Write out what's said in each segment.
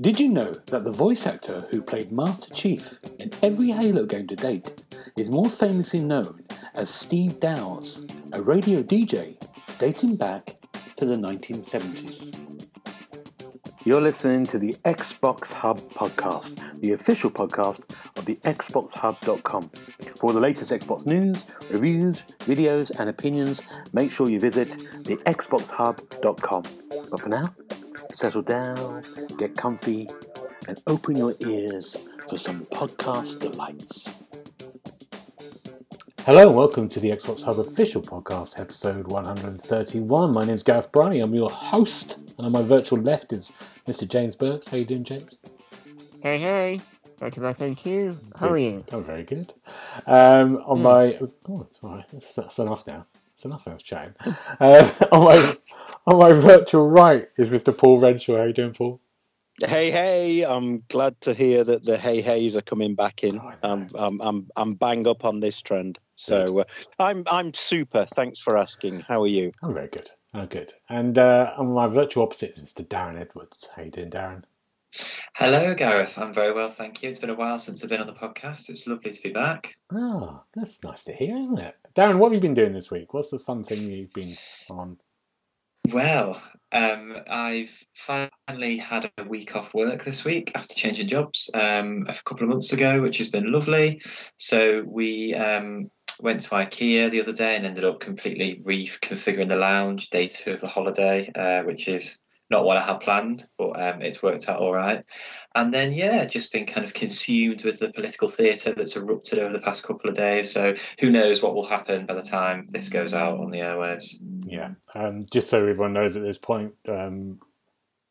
Did you know that the voice actor who played Master Chief in every Halo game to date is more famously known as Steve Downes, a radio DJ dating back to the 1970s? You're listening to the Xbox Hub podcast, the official podcast of the XboxHub.com. For all the latest Xbox news, reviews, videos, and opinions, make sure you visit the XboxHub.com. But for now, settle down, get comfy, and open your ears for some podcast delights. Hello and welcome to the Xbox Hub official podcast, episode 131. My name is Gareth Briney. I'm your host, and on my virtual left is Mr. James Burks. How you doing, James? Hey, hey. Thank you, thank you. How are you? I'm very good. Um, on my oh, it's all right. That's, that's enough now. It's enough. I was chatting. um, on my on my virtual right is Mr. Paul Renshaw. How are you doing, Paul? Hey, hey! I'm glad to hear that the hey heys are coming back in. Oh, I know. I'm, I'm, I'm, I'm bang up on this trend. So uh, I'm, I'm super. Thanks for asking. How are you? I'm very good. I'm good. And uh, on my virtual opposite is Mr. Darren Edwards. How you doing, Darren? Hello, Gareth. I'm very well, thank you. It's been a while since I've been on the podcast. It's lovely to be back. Oh, that's nice to hear, isn't it? Darren, what have you been doing this week? What's the fun thing you've been on? Well, um, I've finally had a week off work this week after changing jobs um, a couple of months ago, which has been lovely. So we um, went to IKEA the other day and ended up completely reconfiguring the lounge day two of the holiday, uh, which is not what I had planned, but um, it's worked out all right. And then, yeah, just been kind of consumed with the political theatre that's erupted over the past couple of days. So who knows what will happen by the time this goes out on the airwaves. Yeah. Um, just so everyone knows at this point, um,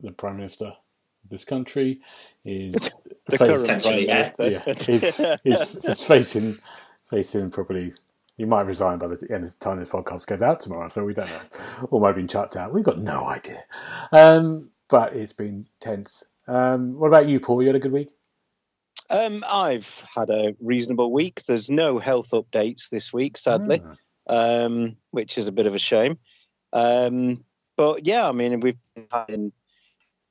the Prime Minister of this country is The face- current Essentially, prime minister. yeah, he's, he's, he's facing facing probably he might resign by the end of the time this podcast goes out tomorrow, so we don't know. Or might have been chucked out. We've got no idea. Um, but it's been tense. Um, what about you, Paul? You had a good week? Um, I've had a reasonable week. There's no health updates this week, sadly, um, which is a bit of a shame. Um, but yeah, I mean, we've been having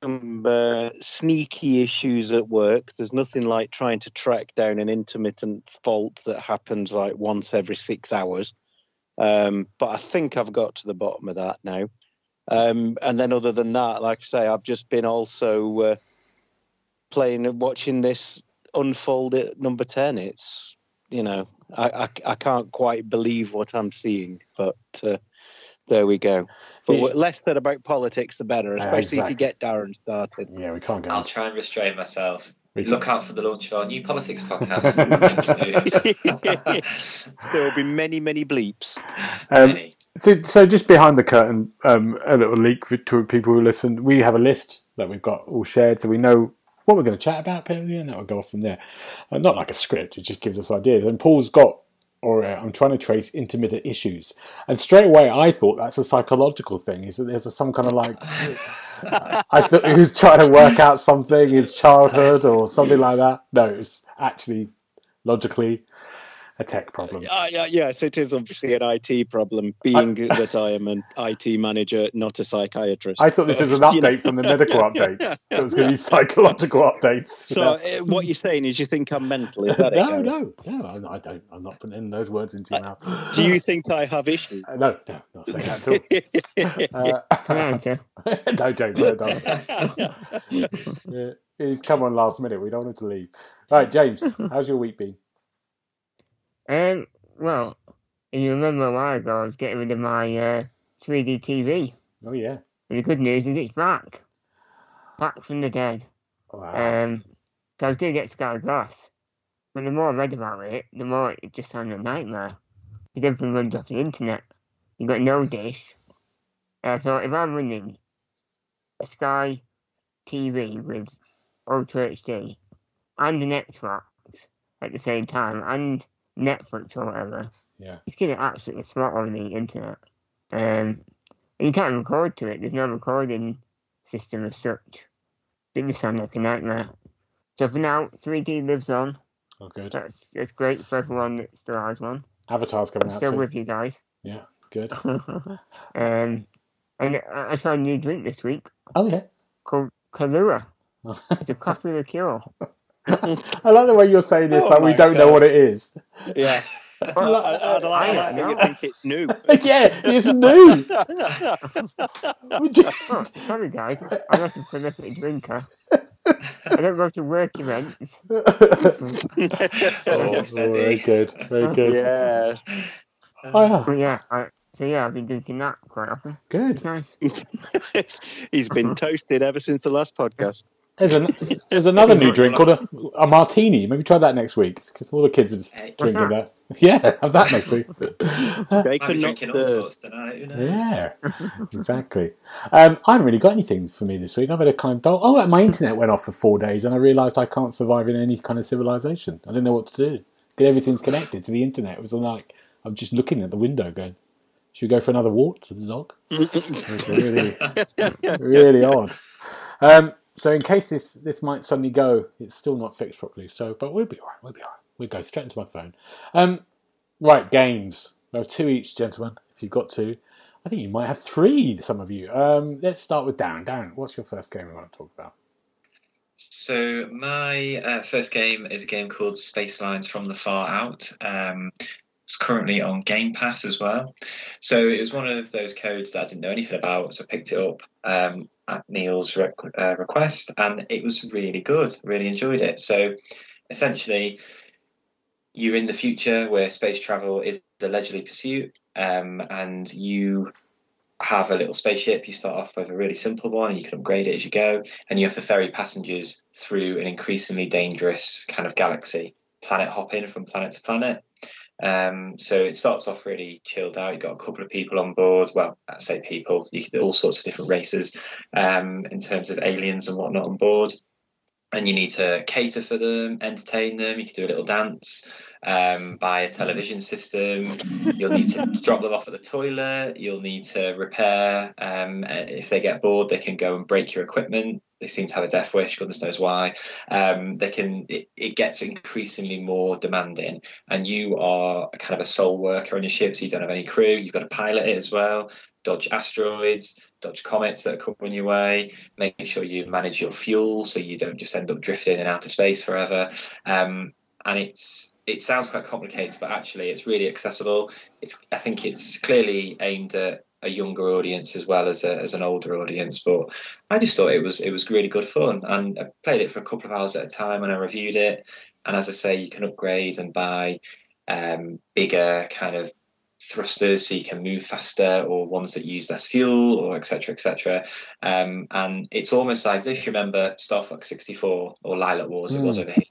some uh, sneaky issues at work. There's nothing like trying to track down an intermittent fault that happens like once every six hours. Um, but I think I've got to the bottom of that now. Um, and then, other than that, like I say, I've just been also uh, playing and watching this unfold at number 10. It's, you know, I, I, I can't quite believe what I'm seeing, but uh, there we go. But See- what- less said about politics, the better, Yeah, especially if you get Darren started. Yeah, we can't go. I'll into- try and restrain myself. we Look out for the launch of our new politics podcast. there will be many, many bleeps. Um, Many. So, so just behind the curtain, um, a little leak for, to people who listen. We have a list that we've got all shared, so we know what we're going to chat about, Perry, and that will go off from there. Uh, not like a script; it just gives us ideas. And Paul's got, or uh, I'm trying to trace intermittent issues, and straight away I thought that's a psychological thing. Is that there's a, some kind of like, I thought he was trying to work out something, his childhood or something like that. No, it's actually logically a tech problem. Uh, yeah, yes, it is obviously an IT problem, being that I am an IT manager, not a psychiatrist. I thought this was an But, you know. update from the medical updates. It was going to be psychological updates. So, uh, what you're saying is you think I'm mental? Is that it? no, no, no, I- I don't. I'm not putting those words into your mouth. Do you think I have issues? Uh, no, no, not saying that at all. answer? Uh, no, don't. No, don't. Yeah, He's come on last minute. We don't want him to leave. Right, James, how's your week been? Um, well, if you remember a while ago, I was getting rid of my uh, 3D TV. Oh yeah. And the good news is it's back. Back from the dead. Wow. Um, so I was going to get Sky Glass. But the more I read about it, the more it just sounded a nightmare. Because everything runs off the internet. You've got no dish. Uh, so if I'm running a Sky TV with Ultra HD and an Xbox at the same time and Netflix or whatever, yeah. it's getting absolutely smart on the internet. Um, and you can't record to it. There's no recording system as such. It just sounds like a nightmare. So for now, 3D lives on. Oh, good. That's that's great for everyone that still has one. Avatar's coming I'm out still soon. with you guys. Yeah, good. um, and I I tried a new drink this week Oh yeah. called Kahlua. It's a coffee liqueur. I like the way you're saying this, Oh like we don't know what it is. Yeah. I, I, I, like- I like that you think it's new. yeah, it's new. You- Oh, sorry guys, I'm not a prolific drinker. I don't go to work events. oh, very good, very good. yeah. Oh, yeah, But yeah, I, so yeah, I've been drinking that quite often. good. It's nice. He's been toasted ever since the last podcast. There's, an, there's another new drink called a, a martini. Maybe try that next week because all the kids are just Hey, drinking that? Yeah, have that next week. They Might be could not drinking all sorts tonight. Who knows? yeah, exactly. Um, I haven't really got anything for me this week. I've had a kind of dull. Oh, my internet went off for four days, and I realised I can't survive in any kind of civilization. I didn't know what to do. Because everything's connected to the internet. It was like I'm just looking at the window, going, "Should we go for another walk to the dog?" It's really, really odd. Um, so in case this this might suddenly go, it's still not fixed properly. So, but we'll be all right. We'll be all right. We'll go straight into my phone. Um, right, games. We have two each, gentlemen. If you've got two, I think you might have three. Some of you. Um, let's start with Darren. Darren, what's your first game we want to talk about? So my uh, first game is a game called Spacelines from the Far Out. Um, it's currently on Game Pass as well. So it was one of those codes that I didn't know anything about, so I picked it up um, at Neil's uh, request, and it was really good. Really enjoyed it. So essentially, you're in the future where space travel is a leisurely pursuit, um, and you have a little spaceship. You start off with a really simple one, and you can upgrade it as you go and you have to ferry passengers through an increasingly dangerous kind of galaxy, planet hopping from planet to planet. Um, so it starts off really chilled out. You've got a couple of people on board. Well, I say people, you can do all sorts of different races um, in terms of aliens and whatnot on board. And you need to cater for them, entertain them. You can do a little dance, um, buy a television system. You'll need to drop them off at the toilet. You'll need to repair. Um, if they get bored, they can go and break your equipment. They seem to have a death wish. Goodness knows why. Um, they can. It, it gets increasingly more demanding, and you are kind of a sole worker on your ship, so you don't have any crew. You've got to pilot it as well. Dodge asteroids, dodge comets that are coming your way. Making sure you manage your fuel, so you don't just end up drifting in outer space forever. Um, and it's it sounds quite complicated, but actually it's really accessible. It's I think it's clearly aimed at a younger audience as well as a, as an older audience. But I just thought it was it was really good fun, and I played it for a couple of hours at a time, and I reviewed it. And as I say, you can upgrade and buy um, bigger kind of thrusters so you can move faster or ones that use less fuel or etc etc um, and it's almost like if you remember star fox 64 or Lylat Wars it was over here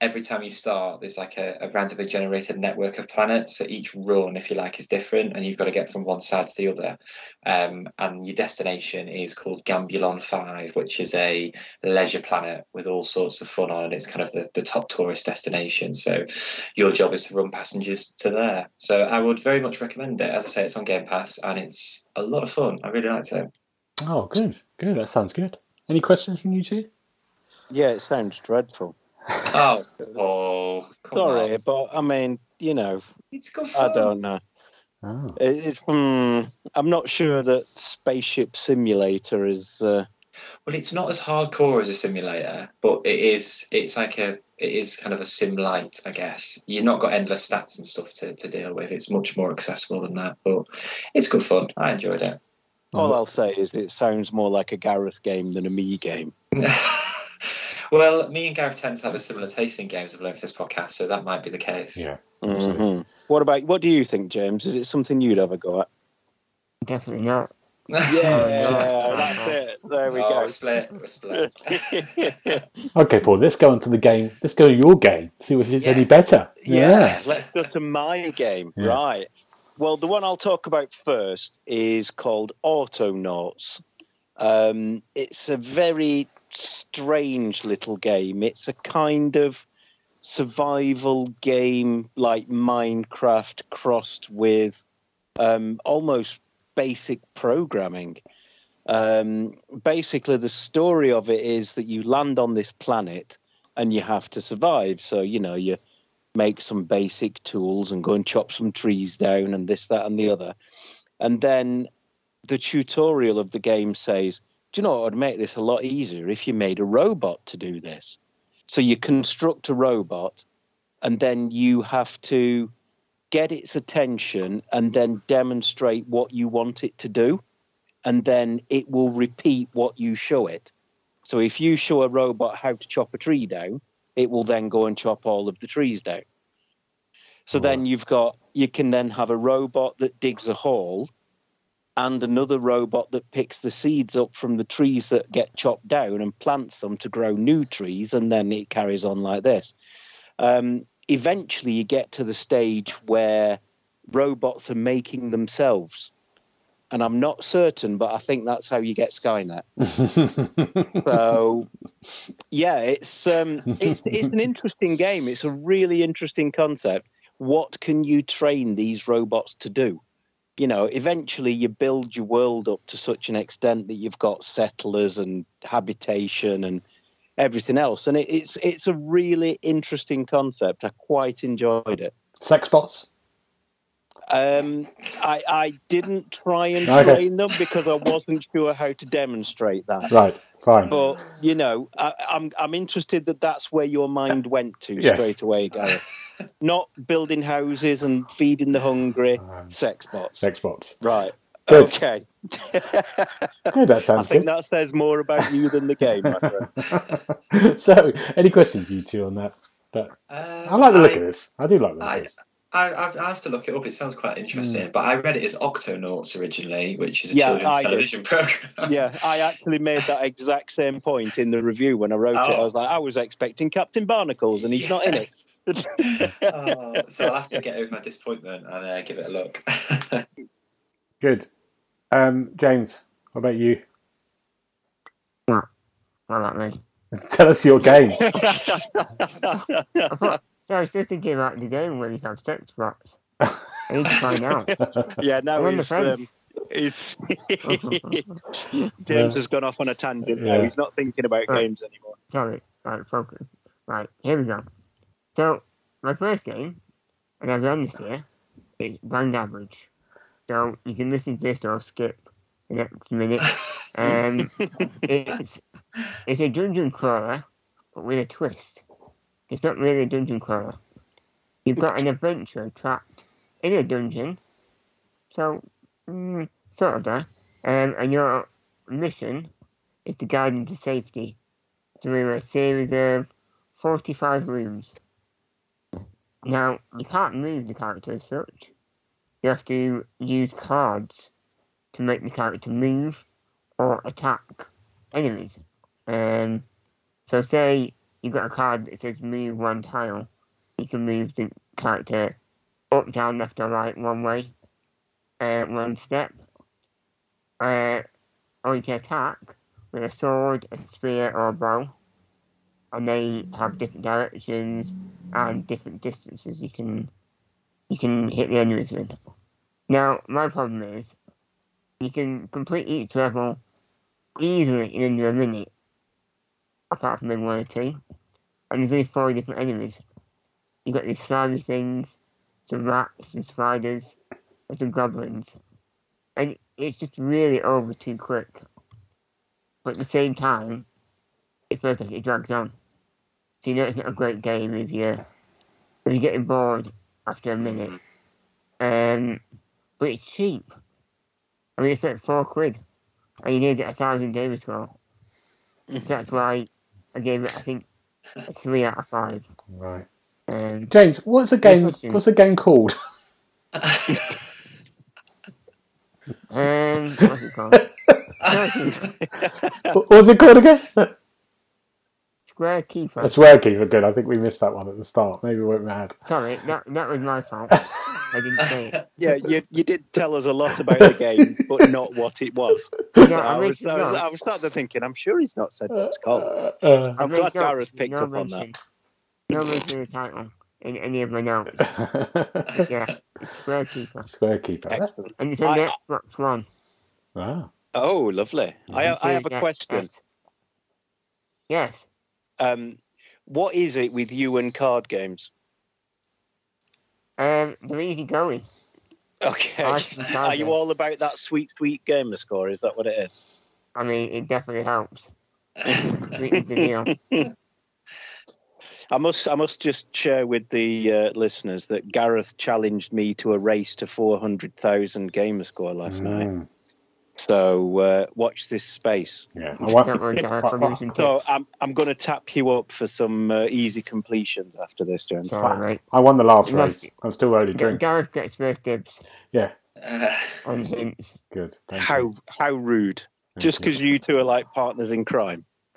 every time you start, there's like a, a randomly generated network of planets. So each run, if you like, is different, and you've got to get from one side to the other. Um, and your destination is called Gambulon 5, which is a leisure planet with all sorts of fun on, and it's kind of the, the top tourist destination. So your job is to run passengers to there. So I would very much recommend it. As I say, it's on Game Pass, and it's a lot of fun. I really liked it. Oh, good, good. That sounds good. Any questions from you two? Yeah, it sounds dreadful. Oh, Paul, come Sorry, on. but I mean, you know, It's good fun. I don't know. Oh. It, it, hmm, I'm not sure that Spaceship Simulator is. Uh, Well, it's not as hardcore as a simulator, but it is. It's like a. It is kind of a sim light, I guess. You've not got endless stats and stuff to, to deal with. It's much more accessible than that, but it's good fun. I enjoyed it. all I'll say is it sounds more like a Gareth game than a me game. well, me and Gareth tend to have a similar taste in games. I've learned for this podcast, so that might be the case. Yeah. Mhm. What about what do you think, James? Is it something you'd have a go at? Definitely not. Yeah, that's it. There we Oh, go. We're split. We're split. Okay, Paul. Let's go on to the game. Let's go to your game. See if it's any Yes. better. Yeah, let's go to my game. Yeah. Right. Well, the one I'll talk about first is called Autonauts. Um, it's a very strange little game. It's a kind of survival game like Minecraft crossed with um, almost basic programming. Um, basically, the story of it is that you land on this planet and you have to survive. So, you know, you make some basic tools and go and chop some trees down and this, that, and the other. And then the tutorial of the game says, Do you know what would make this a lot easier if you made a robot to do this? So you construct a robot and then you have to get its attention and then demonstrate what you want it to do. And then it will repeat what you show it. So if you show a robot how to chop a tree down, it will then go and chop all of the trees down. So then you've got, you can then have a robot that digs a hole and another robot that picks the seeds up from the trees that get chopped down and plants them to grow new trees. And then it carries on like this. Um, eventually, you get to the stage where robots are making themselves. And I'm not certain, but I think that's how you get Skynet. So, yeah, it's um, it's it's an interesting game. It's a really interesting concept. What can you train these robots to do? You know, eventually you build your world up to such an extent that you've got settlers and habitation and everything else, and it, it's it's a really interesting concept. I quite enjoyed it. Sex bots. Um, I I didn't try and Okay. train them because I wasn't sure how to demonstrate that. Right. Fine. But you know, I, I'm I'm interested that that's where your mind went to Yes. straight away, Gareth. Not building houses and feeding the hungry, Um, sex bots. Sex bots. Right. Good. Okay. Okay, that sounds I think good. that says more about you than the game, my friend. so, any questions, you two, on that? But Uh, I like the look of this. I do like the look I- of this. I, I, I have to look it up. It sounds quite interesting. But I read it as Octonauts originally, which is a Yeah, children's I did. television program. Yeah, I actually made that exact same point in the review when I wrote it. I Oh. was like, I was expecting Captain Barnacles, and he's not in it. oh, so I'll have to get over my disappointment and uh, give it a look. Good. Um, James, what about you? What about me? Tell us your game. I thought, so I was just thinking about the game where you have sex bots. I need to find out. yeah, now I'm the he's, um, he's James has gone off on a tangent now. Yeah. He's not thinking about Right. games anymore. Sorry, right, focus. Right, here we go. So, my first game, and I've done this here, is Band Average. So, you can listen to this or skip the next minute. Um, it's, it's a dungeon crawler, but with a twist. It's not really a dungeon crawler. You've got an adventurer trapped in a dungeon, so, mm, sort of there. Um, and your mission is to guide them to safety through a series of 45 rooms. Now, you can't move the character as such. You have to use cards to make the character move or attack enemies. Um, so, say you've got a card that says move one tile, you can move the character up, down, left, or right one way, uh, one step. Uh, or you can attack with a sword, a spear, or a bow. And they have different directions and different distances you can you can hit the enemies with. Now, my problem is you can complete each level easily in under a minute, apart from maybe one or two. And there's only four different enemies. You've got these slimy things, some rats, some spiders, and some goblins. And it's just really over too quick. But at the same time, it feels like it drags on. So you know it's not a great game if you if you're getting bored after a minute. Um, but it's cheap. I mean, it's like four quid, and you need to get a thousand game score. So that's why I gave it, I think, a three out of five. Right. Um, James, what's a game? question. What's a game called? um, what's it called? What was it called again? Square Keeper. That's Rare Keeper. Good. I think we missed that one at the start. Maybe we went mad. Sorry, that that was my fault. I didn't say it. Yeah, you, you did tell us a lot about the game, but not what it was. No, So I I, was, I, was. I was starting to thinking, I'm sure he's not said what it's called. Uh, uh, I'm I glad made notes, Gareth picked no up on that. mention- No mention of the title in any of my notes. Yeah, it's Square Keeper. Square Keeper. Excellent. And it's on I- the Xbox One. Wow. Oh, lovely. I, I have a Series question. X. Yes. Um, what is it with you and card games? Um, they're easy going. Okay. I can tell Are you all about that sweet, sweet gamer score? Is that what it is? I mean, it definitely helps. Sweet deal. I must, I must just share with the uh, listeners that Gareth challenged me to a race to 400,000 gamer score last night. So uh, watch this space. yeah. I want- Don't worry, Gareth, I'll give you some So tips. I'm, I'm going to tap you up for some uh, easy completions after this, James. Sorry, mate. I won the last You must- race. I'm still early drink. Gareth gets first dibs Yeah, Uh, on hints. good. Thank How, you. how rude! Thank Just because you two are like partners in crime.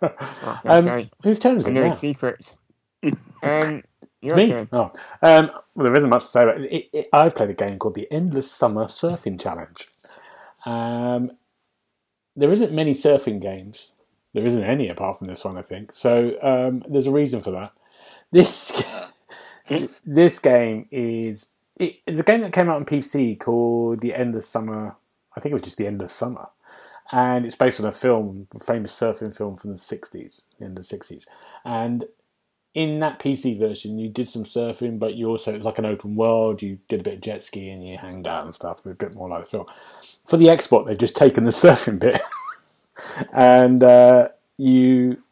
What um, whose turn is I it know now? his secrets. Um, It's me. turn. Oh, um, well, there isn't much to say about it. It, it. I've played a game called the Endless Summer Surfing Challenge. Um, there isn't many surfing games. There isn't any apart from this one, I think. So um, there's a reason for that. This this game is it, it's a game that came out on PC called the Endless Summer. I think it was just the Endless Summer, and it's based on a film, a famous surfing film from the '60s, the end of the '60s, and in that PC version, you did some surfing, but you also it's like an open world. You did a bit of jet skiing, you hanged out and stuff. A bit more like the film. For the export, they've just taken the surfing bit, and uh, you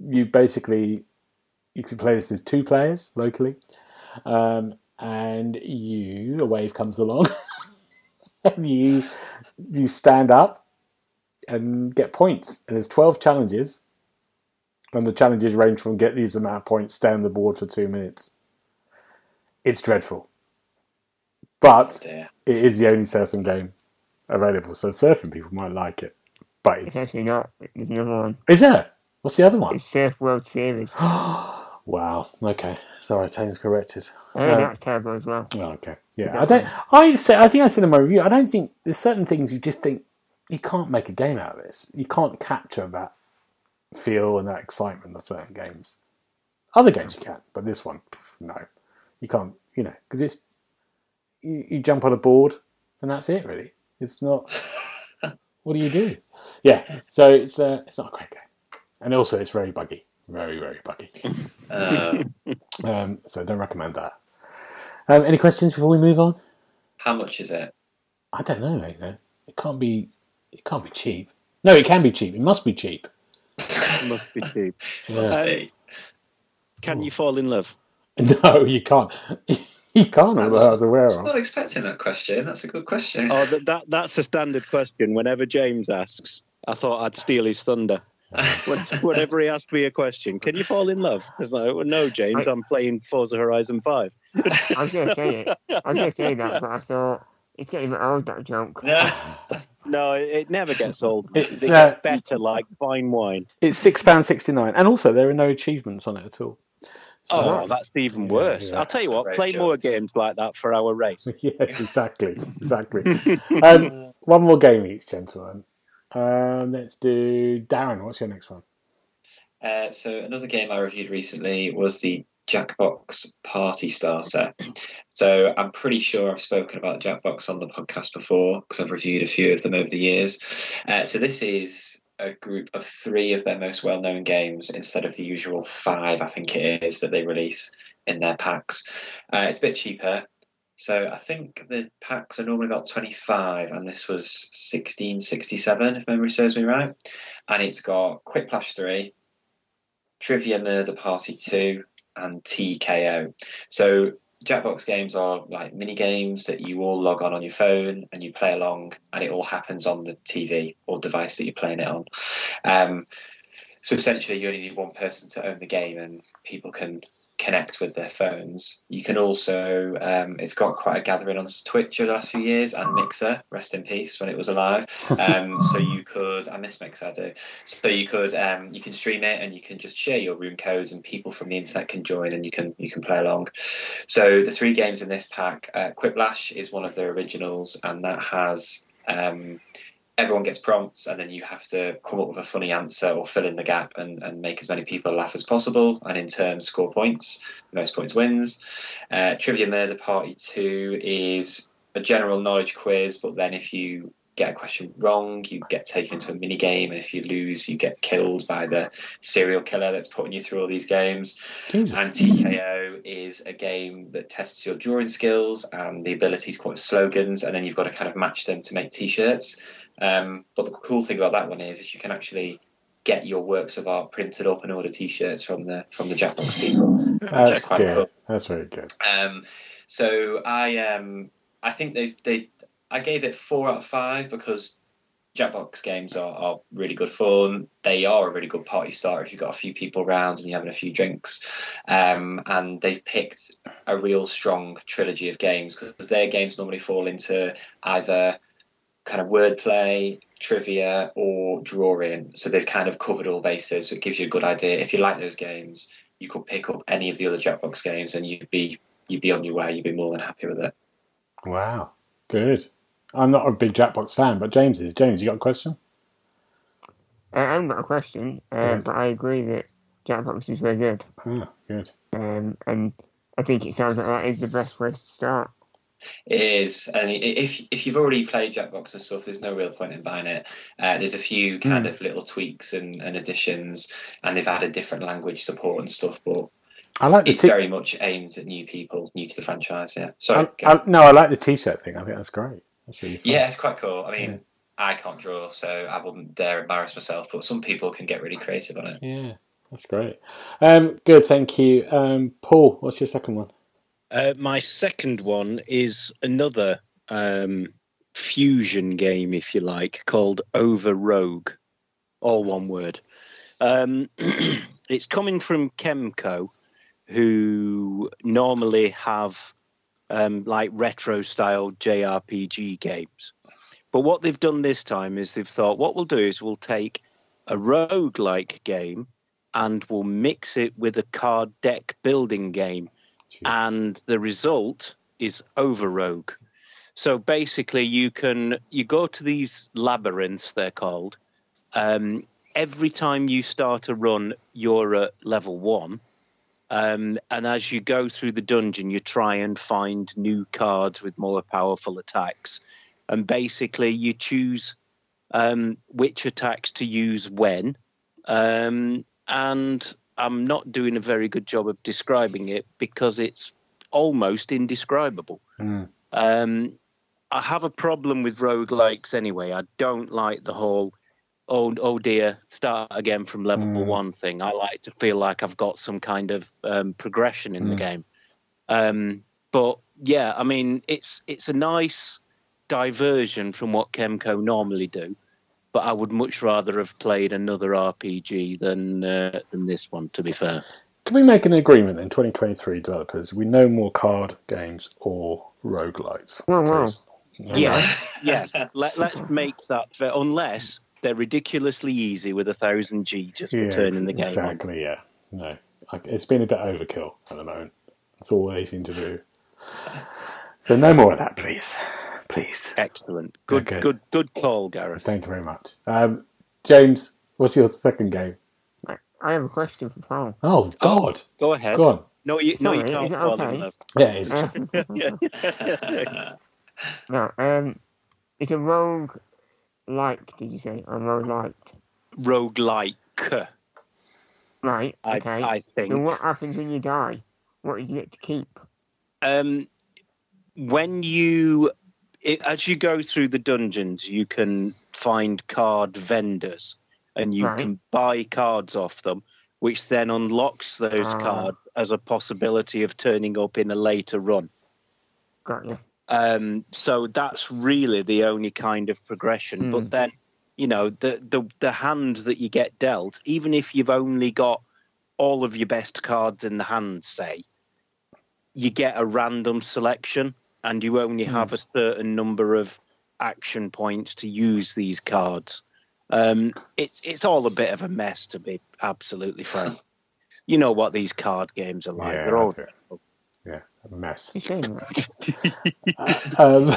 you basically you could play this as two players locally, um, and you a wave comes along, and you you stand up and get points. And there's twelve challenges and the challenges range from get these amount of points, stay on the board for two minutes. It's dreadful, but dear. it is the only surfing game available, so surfing people might like it. But It's it's actually not. There's another one. is there? What's the other one? It's Surf World Series. wow. Okay. Sorry, Tane's corrected. Oh, Um, that's terrible as well. Oh, okay. Yeah, I don't. I say. I think I said in my review. I don't think there's certain things you just think you can't make a game out of this. You can't capture that feel and that excitement of certain games. Other games you can, but this one, no, you can't. You know, because it's you, you jump on a board and that's it. Really, it's not. what do you do? Yeah, so it's uh, it's not a great game, and also it's very buggy, very very buggy. Uh, Um, so don't recommend that. Um, any questions before we move on? how much is it? I don't know, mate. No, it can't be. It can't be cheap. No, it can be cheap. It must be cheap. Must be cheap. Yeah. Um, hey, Can you oh. fall in love? No, you can't. you can't. I That was- I was aware I was of. not expecting that question. That's a good question. Oh, that, that that's a standard question. Whenever James asks, I thought I'd steal his thunder. Whenever he asked me a question, can you fall in love? It's like, well, no, James, I'm playing Forza Horizon Five. I was going to say it. I was going to say that, but I thought it's getting a bit old, that joke. No. No, it, it never gets old. It's, it gets uh, better, like fine wine. It's six pounds sixty nine, and also there are no achievements on it at all. So- Oh, that's even worse. yeah. I'll tell you what, Great play more games like that for our race. yes, exactly, exactly. um, one more game each, gentlemen. Um, let's do Darren. What's your next one? Uh, so another game I reviewed recently was the Jackbox Party Starter. So I'm pretty sure I've spoken about Jackbox on the podcast before because I've reviewed a few of them over the years. Uh, so this is a group of three of their most well-known games instead of the usual five, I think it is, that they release in their packs. Uh, it's a bit cheaper. So I think the packs are normally about 25 and this was 1667 if memory serves me right. And it's got Quiplash 3, Trivia Murder Party 2, and TKO. So Jackbox games are like mini games that you all log on on your phone and you play along, and it all happens on the TV or device that you're playing it on. Um, so essentially, you only need one person to own the game, and people can connect with their phones. You can also, um, it's got quite a gathering on Twitch over the last few years and Mixer, rest in peace when it was alive. Um, so you could, I miss Mixer, I do. So you could, um, you can stream it and you can just share your room codes and people from the internet can join and you can you can play along. So the three games in this pack, uh, Quiplash is one of their originals and that has. Everyone gets prompts and then you have to come up with a funny answer or fill in the gap and, and make as many people laugh as possible and in turn score points most points wins uh, trivia murder party 2 is a general knowledge quiz but then if you get a question wrong, you get taken into a mini game, and if you lose, you get killed by the serial killer that's putting you through all these games. Jesus. And TKO is a game that tests your drawing skills and the ability to quote slogans, and then you've got to kind of match them to make T-shirts. Um, but the cool thing about that one is, is you can actually get your works of art printed up and order T-shirts from the from the Jackbox people. That's quite good. cool. That's very good. Um, so I um, I think they they I gave it four out of five because Jackbox games are, are really good fun. They are a really good party starter if you've got a few people around and you're having a few drinks. Um, and they've picked a real strong trilogy of games because their games normally fall into either kind of wordplay, trivia, or drawing. So they've kind of covered all bases. So it gives you a good idea. If you like those games, you could pick up any of the other Jackbox games and you'd be you'd be on your way. You'd be more than happy with it. Wow. Good. I'm not a big Jackbox fan, but James is. James, you got a question? Uh, I haven't got a question, uh, but I agree that Jackbox is very good. Ah, good. Um, and I think it sounds like that is the best place to start. It is, and if if you've already played Jackbox and stuff, there's no real point in buying it. Uh, there's a few kind of little tweaks and, and additions, and they've added different language support and stuff. But I like it's t- very much aimed at new people, new to the franchise. Yeah. I, no, I like the t-shirt thing. I think that's great. That's really fun. yeah, it's quite cool. I mean, Yeah. I can't draw, so I wouldn't dare embarrass myself. But some people can get really creative on it. Yeah, that's great. Um, good, thank you. Um, Paul, what's your second one? Uh, my second one is another um, fusion game, if you like, called Overrogue. All one word. Um, it's coming from Kemco, who normally have um, like retro style JRPG games. But what they've done this time is they've thought, what we'll do is we'll take a rogue like game and we'll mix it with a card deck building game Jeez. and the result is overrogue. So basically you can you go to these labyrinths they're called. Um, every time you start a run you're at level one. Um, and as you go through the dungeon you try and find new cards with more powerful attacks. And basically you choose um, which attacks to use when. Um, and I'm not doing a very good job of describing it because it's almost indescribable. Mm. Um, I have a problem with roguelikes anyway. I don't like the whole oh oh dear, start again from level Mm. one thing. I like to feel like I've got some kind of um, progression in the Mm. game. Um, but yeah, I mean it's it's a nice diversion from what Kemco normally do. But I would much rather have played another RPG than uh, than this one. To be fair. Can we make an agreement in 2023 developers? We no more card games or roguelites. Wow, wow. please? No Yes, yes. Let, let's make that fair, unless they're ridiculously easy with a thousand G just for Yeah, turning the game on. exactly. Yeah, no, it's been a bit overkill at the moment. That's all they seem to do. So no more of that, please, please. Excellent. Good, Okay. good, good call, Gareth. Thank you very much, um, James. What's your second game? I have a question for Paul. Oh God, Go ahead. go on. No, you, no, you can't is okay? in love. Yeah, it is. Uh, no, um, it's a rogue like, did you say? a rogue liked? Roguelike, Right, I, okay. I so think. what happens when you die? What do you get to keep? um, when you it, as you go through the dungeons you can find card vendors and you Right. can buy cards off them which then unlocks those Ah. cards as a possibility of turning up in a later run Got you. um, so that's really the only kind of progression Hmm. but then you know the, the the hand that you get dealt even if you've only got all of your best cards in the hand say you get a random selection and you only Hmm. have a certain number of action points to use these cards um, it's it's all a bit of a mess to be absolutely frank you know what these card games are like Yeah, they're all I Yeah, a mess. It's a shame, that. Um,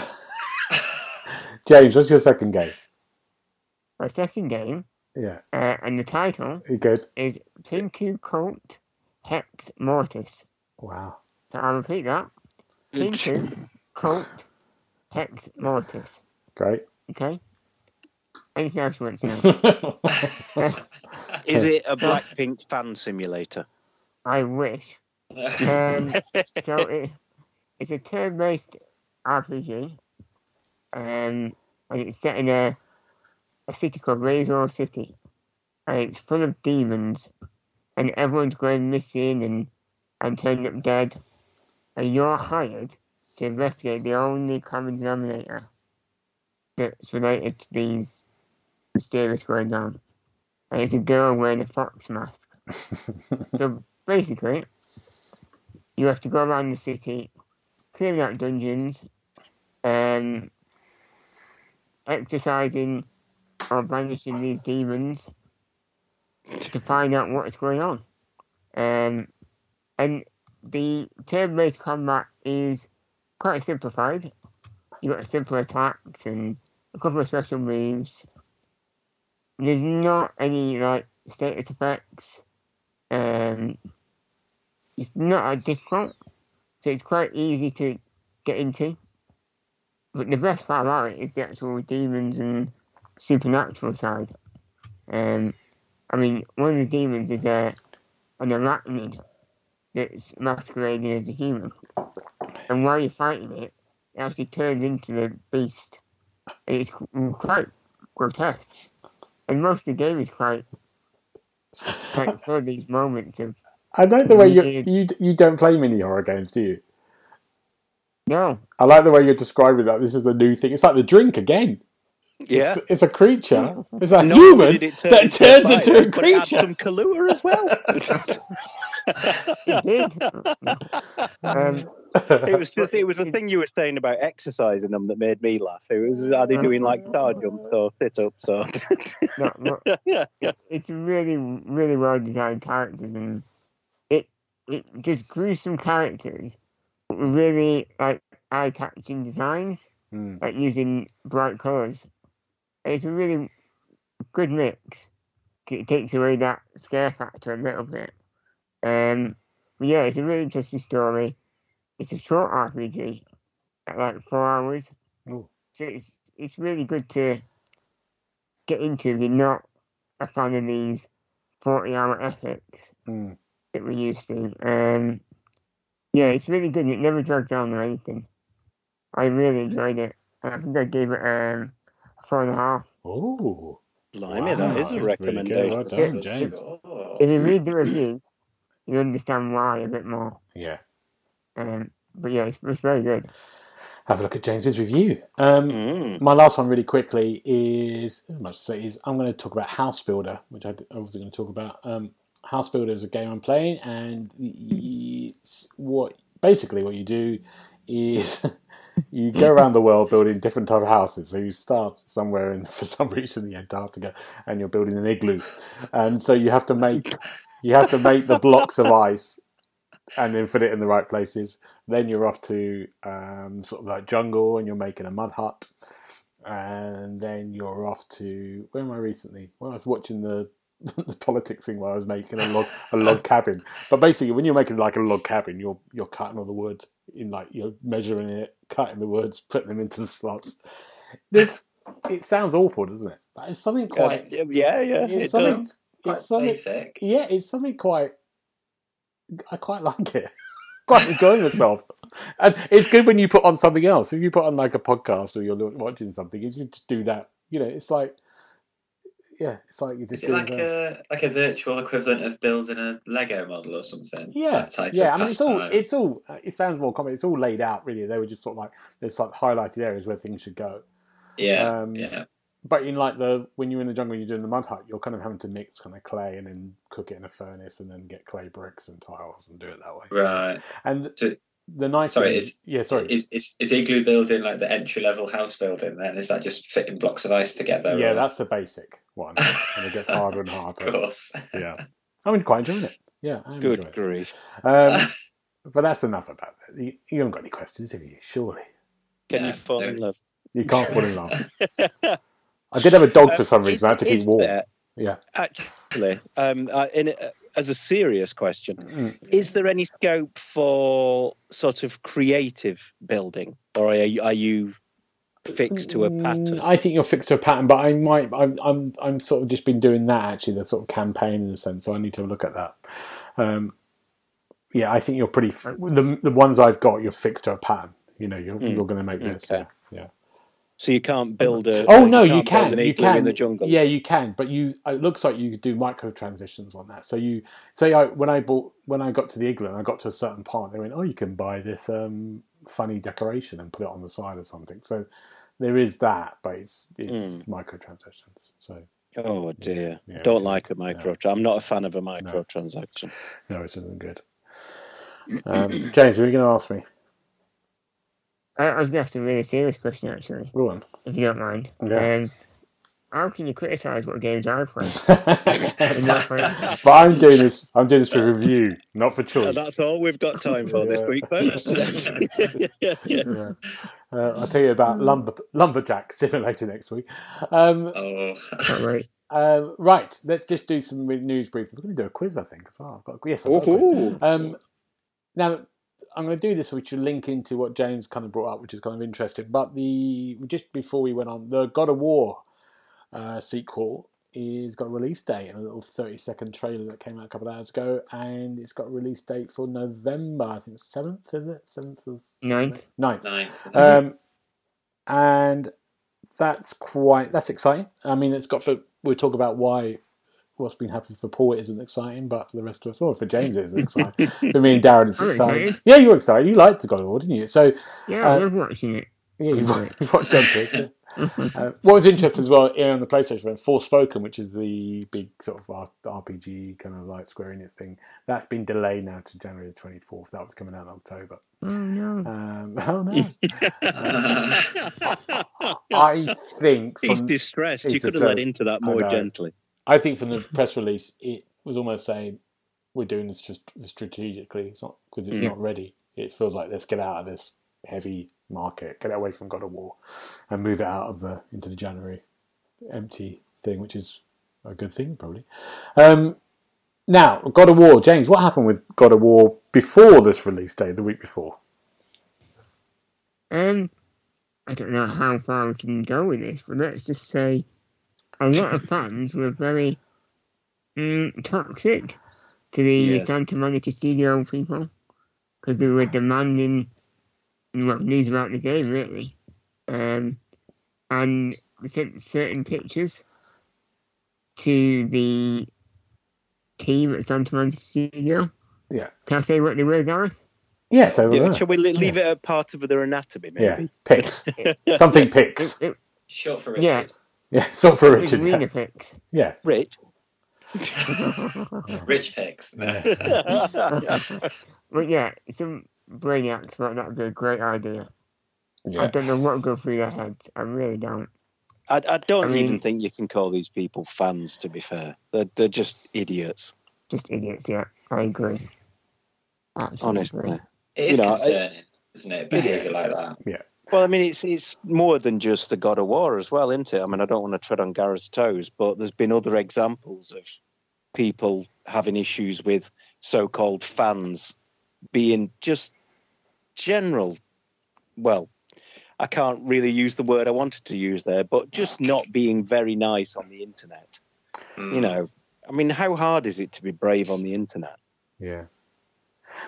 James, what's your second game? My second game, Yeah, uh, and the title you good? is Pinku Kult Hex Mortis. Wow. So I'll repeat that. Pinku Kult Hex Mortis. Great. Okay? Anything else you want to know? Is it a Blackpink fan simulator? I wish. Um, so it, it's a turn-based RPG, um, and it's set in a, a city called Razor City, and it's full of demons, and everyone's going missing and and turning up dead, and you're hired to investigate the only common denominator that's related to these mysterious going on, and it's a girl wearing a fox mask. So basically, you have to go around the city, clearing out dungeons, um, exercising or banishing these demons to find out what's going on. Um, and the turn-based combat is quite simplified. You've got simple attacks and a couple of special moves. There's not any like status effects. Um, it's not that difficult, so it's quite easy to get into. But the best part about it is the actual demons and supernatural side. Um, I mean, one of the demons is a, an arachnid that's masquerading as a human. And while you're fighting it, it actually turns into the beast. And it's mm, quite grotesque. And most of the game is quite, quite full of these moments of, I like the way you, you you don't play mini horror games, do you? no, I like the way you're describing that. This is the new thing. It's like the drink again. Yeah. It's, it's a creature. It's a Not human only did it turn that turns fire, into a but it creature. some Kahlua as well. it did. um, it was just it was a thing you were saying about exercising them that made me laugh. It was are they doing like star jumps or sit ups or no, no, yeah, yeah. it's really, really well designed characters, and it it just gruesome characters, but with really like eye catching designs, Mm. like using bright colours. It's a really good mix. It takes away that scare factor a little bit. Um, but yeah, it's a really interesting story. It's a short RPG, like four hours. Ooh. So it's it's really good to get into if you're not a fan of these forty hour epics Mm. that we're used to. Um, yeah, it's really good. It never drags on or anything. I really enjoyed it. I think I gave it um, a four and a half. Ooh. Blimey, Wow, that is that's a really recommendation. good. Well done, James. If you read the review, you understand why a bit more. Yeah. Um, but yeah, it's, it's very good. Have a look at James's review. Um, Mm. My last one, really quickly, is as much to say is I'm going to talk about House Builder, which I I wasn't going to talk about. Um, House Builder is a game I'm playing, and it's what basically what you do is you go around the world building different type of houses. So you start somewhere in, for some reason, the Antarctica, and you're building an igloo, and so you have to make you have to make the blocks of ice and then fit it in the right places. Then you're off to um, sort of like jungle, and you're making a mud hut. And then you're off to where am I recently? Well, I was watching the the politics thing where I was making a log a log cabin. But basically, when you're making like a log cabin, you're you're cutting all the wood in like you're measuring it, cutting the words, putting them into the slots. This it sounds awful, doesn't it? But it's something quite. yeah, yeah, It's it something- does. Quite It's something. basic. Yeah, it's something quite. I quite like it. quite enjoying myself, and it's good when you put on something else. If you put on like a podcast or you're watching something, you just do that. You know, it's like, yeah, it's like you Is just it like a like a virtual equivalent of building a Lego model or something? Yeah, yeah. I mean, it's all. It's all. uh, It sounds more common. It's all laid out. Really, they were just sort of like there's like highlighted areas where things should go. yeah, um, yeah. But in like the when you're in the jungle, and you're doing the mud hut. You're kind of having to mix kind of clay and then cook it in a furnace and then get clay bricks and tiles and do it that way. Right. And So- the nice Sorry, thing is- yeah, sorry, Is, is is igloo building like the entry level house building? Then is that just fitting blocks of ice together? yeah, or- that's the basic one, and it gets harder and harder of course. Yeah, I mean, quite enjoying it. Yeah, I enjoy Good it. grief. Um, but that's enough about that. You, you haven't got any questions, have you? Surely Can Yeah, you fall no. in love? you can't fall in love. I did have a dog for some Uh, reason. I had to keep is warm. there- Yeah. Actually, um, uh, in, uh, as a serious question, Mm. is there any scope for sort of creative building, or are you, are you fixed to a pattern. Mm, I think you're fixed to a pattern, but I might. I'm. I'm. I'm sort of just been doing that actually. The sort of campaign in a sense. So I need to look at that. Um, yeah, I think you're pretty. The the ones I've got, you're fixed to a pattern. You know, you're Mm. you're going to make this. Okay. Yeah. yeah. So you can't build a. Oh no, you can't can. an You can. in the jungle. Yeah, you can. But you. It looks like you do micro transitions on that. So you say I when I bought when I got to the igloo and I got to a certain part, they went, "Oh, you can buy this um, funny decoration and put it on the side or something." So there is that, but it's it's micro transitions. So Oh dear, Yeah, don't like a micro. I'm not a fan of a micro No. transaction. no, it isn't good. Um, James, are you going to ask me? I, I was going to ask a really serious question, actually, Go on. if you don't mind. Yeah. Um, how can you criticise what games I play? but I'm doing this. I'm doing this for review, not for choice. And that's all we've got time for this week, folks. Yeah. Uh, I'll tell you about lumber, lumberjack simulator next week. Um, Oh, Can't um, right, let's just do some news briefly. We're going to do a quiz, I think, as well. I've got yes, I've got a quiz. Um, now, I'm going to do this, which will link into what James kind of brought up, which is kind of interesting. But the just before we went on, the God of War uh, sequel is got a release date and a little 30 second trailer that came out a couple of hours ago, and it's got a release date for November. I think seventh, is it? Seventh of Ninth. ninth. nine. Um, and that's quite that's exciting. I mean, it's got for we'll talk about why what's been happening for Paul isn't exciting, but for the rest of us, well, for James it is exciting. for me and Darren, it's I'm exciting. Yeah, you were excited. You liked the God of War, didn't you? So Yeah, I Uh, love watching it. yeah, you've watched yeah. Uh, what was interesting as well here on the PlayStation, when Forspoken, which is the big sort of RPG kind of like Square Enix thing, that's been delayed now to January the twenty fourth. That was coming out in October. oh no. Um, oh no! I think He's from distressed. He's you could have led into that more gently. I think from the press release, it was almost saying we're doing this just strategically. It's not because it's Mm. not ready. It feels like let's get out of this heavy market, get away from God of War, and move it out of the into the January empty thing, which is a good thing probably. Um, now, God of War, James, what happened with God of War before this release date, the week before? Um, I don't know how far we can go with this, but let's just say a lot of fans were very mm, toxic to the Yes. Santa Monica studio people because they were demanding well, news about the game, really. Um, and they sent certain pictures to the team at Santa Monica Studio. Yeah. Can I say what they were, Gareth? Yeah, so Yeah, uh, Shall we li- leave it a part of their anatomy, yeah, maybe? pics, something pics. It, it, Short for yeah, Richard. Yeah, it's not for it was Richard. arena pics. Yeah, Rich. Rich pics. But yeah, some brainiacs thought that would be a great idea. I don't know what would go through their heads. I really don't. I, I don't I mean- even think you can call these people fans. To be fair, they're, they're just idiots. Just idiots, yeah. I agree. Absolutely Honestly. agree. It is You know, I- concerning, isn't it? Behaviour like that. Well, I mean, it's it's more than just the God of War as well, isn't it? I mean, I don't want to tread on Gareth's toes, but there's been other examples of people having issues with so-called fans being just general. Well, I can't really use the word I wanted to use there, but just not being very nice on the internet. Mm. You know, I mean, how hard is it to be brave on the internet? Yeah.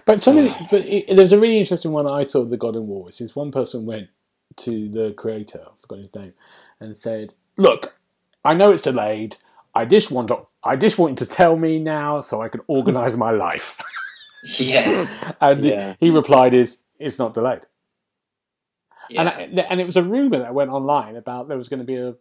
But something, but it, there's a really interesting one I saw the God of War. Which is one person went to the creator, I forgot his name, and said, "Look, I know it's delayed. I just want to, I just want you to tell me now so I can organise my life." Yeah. And Yeah. he replied, "Is it's not delayed." yeah. And I, and it was a rumor that went online about there was going to be a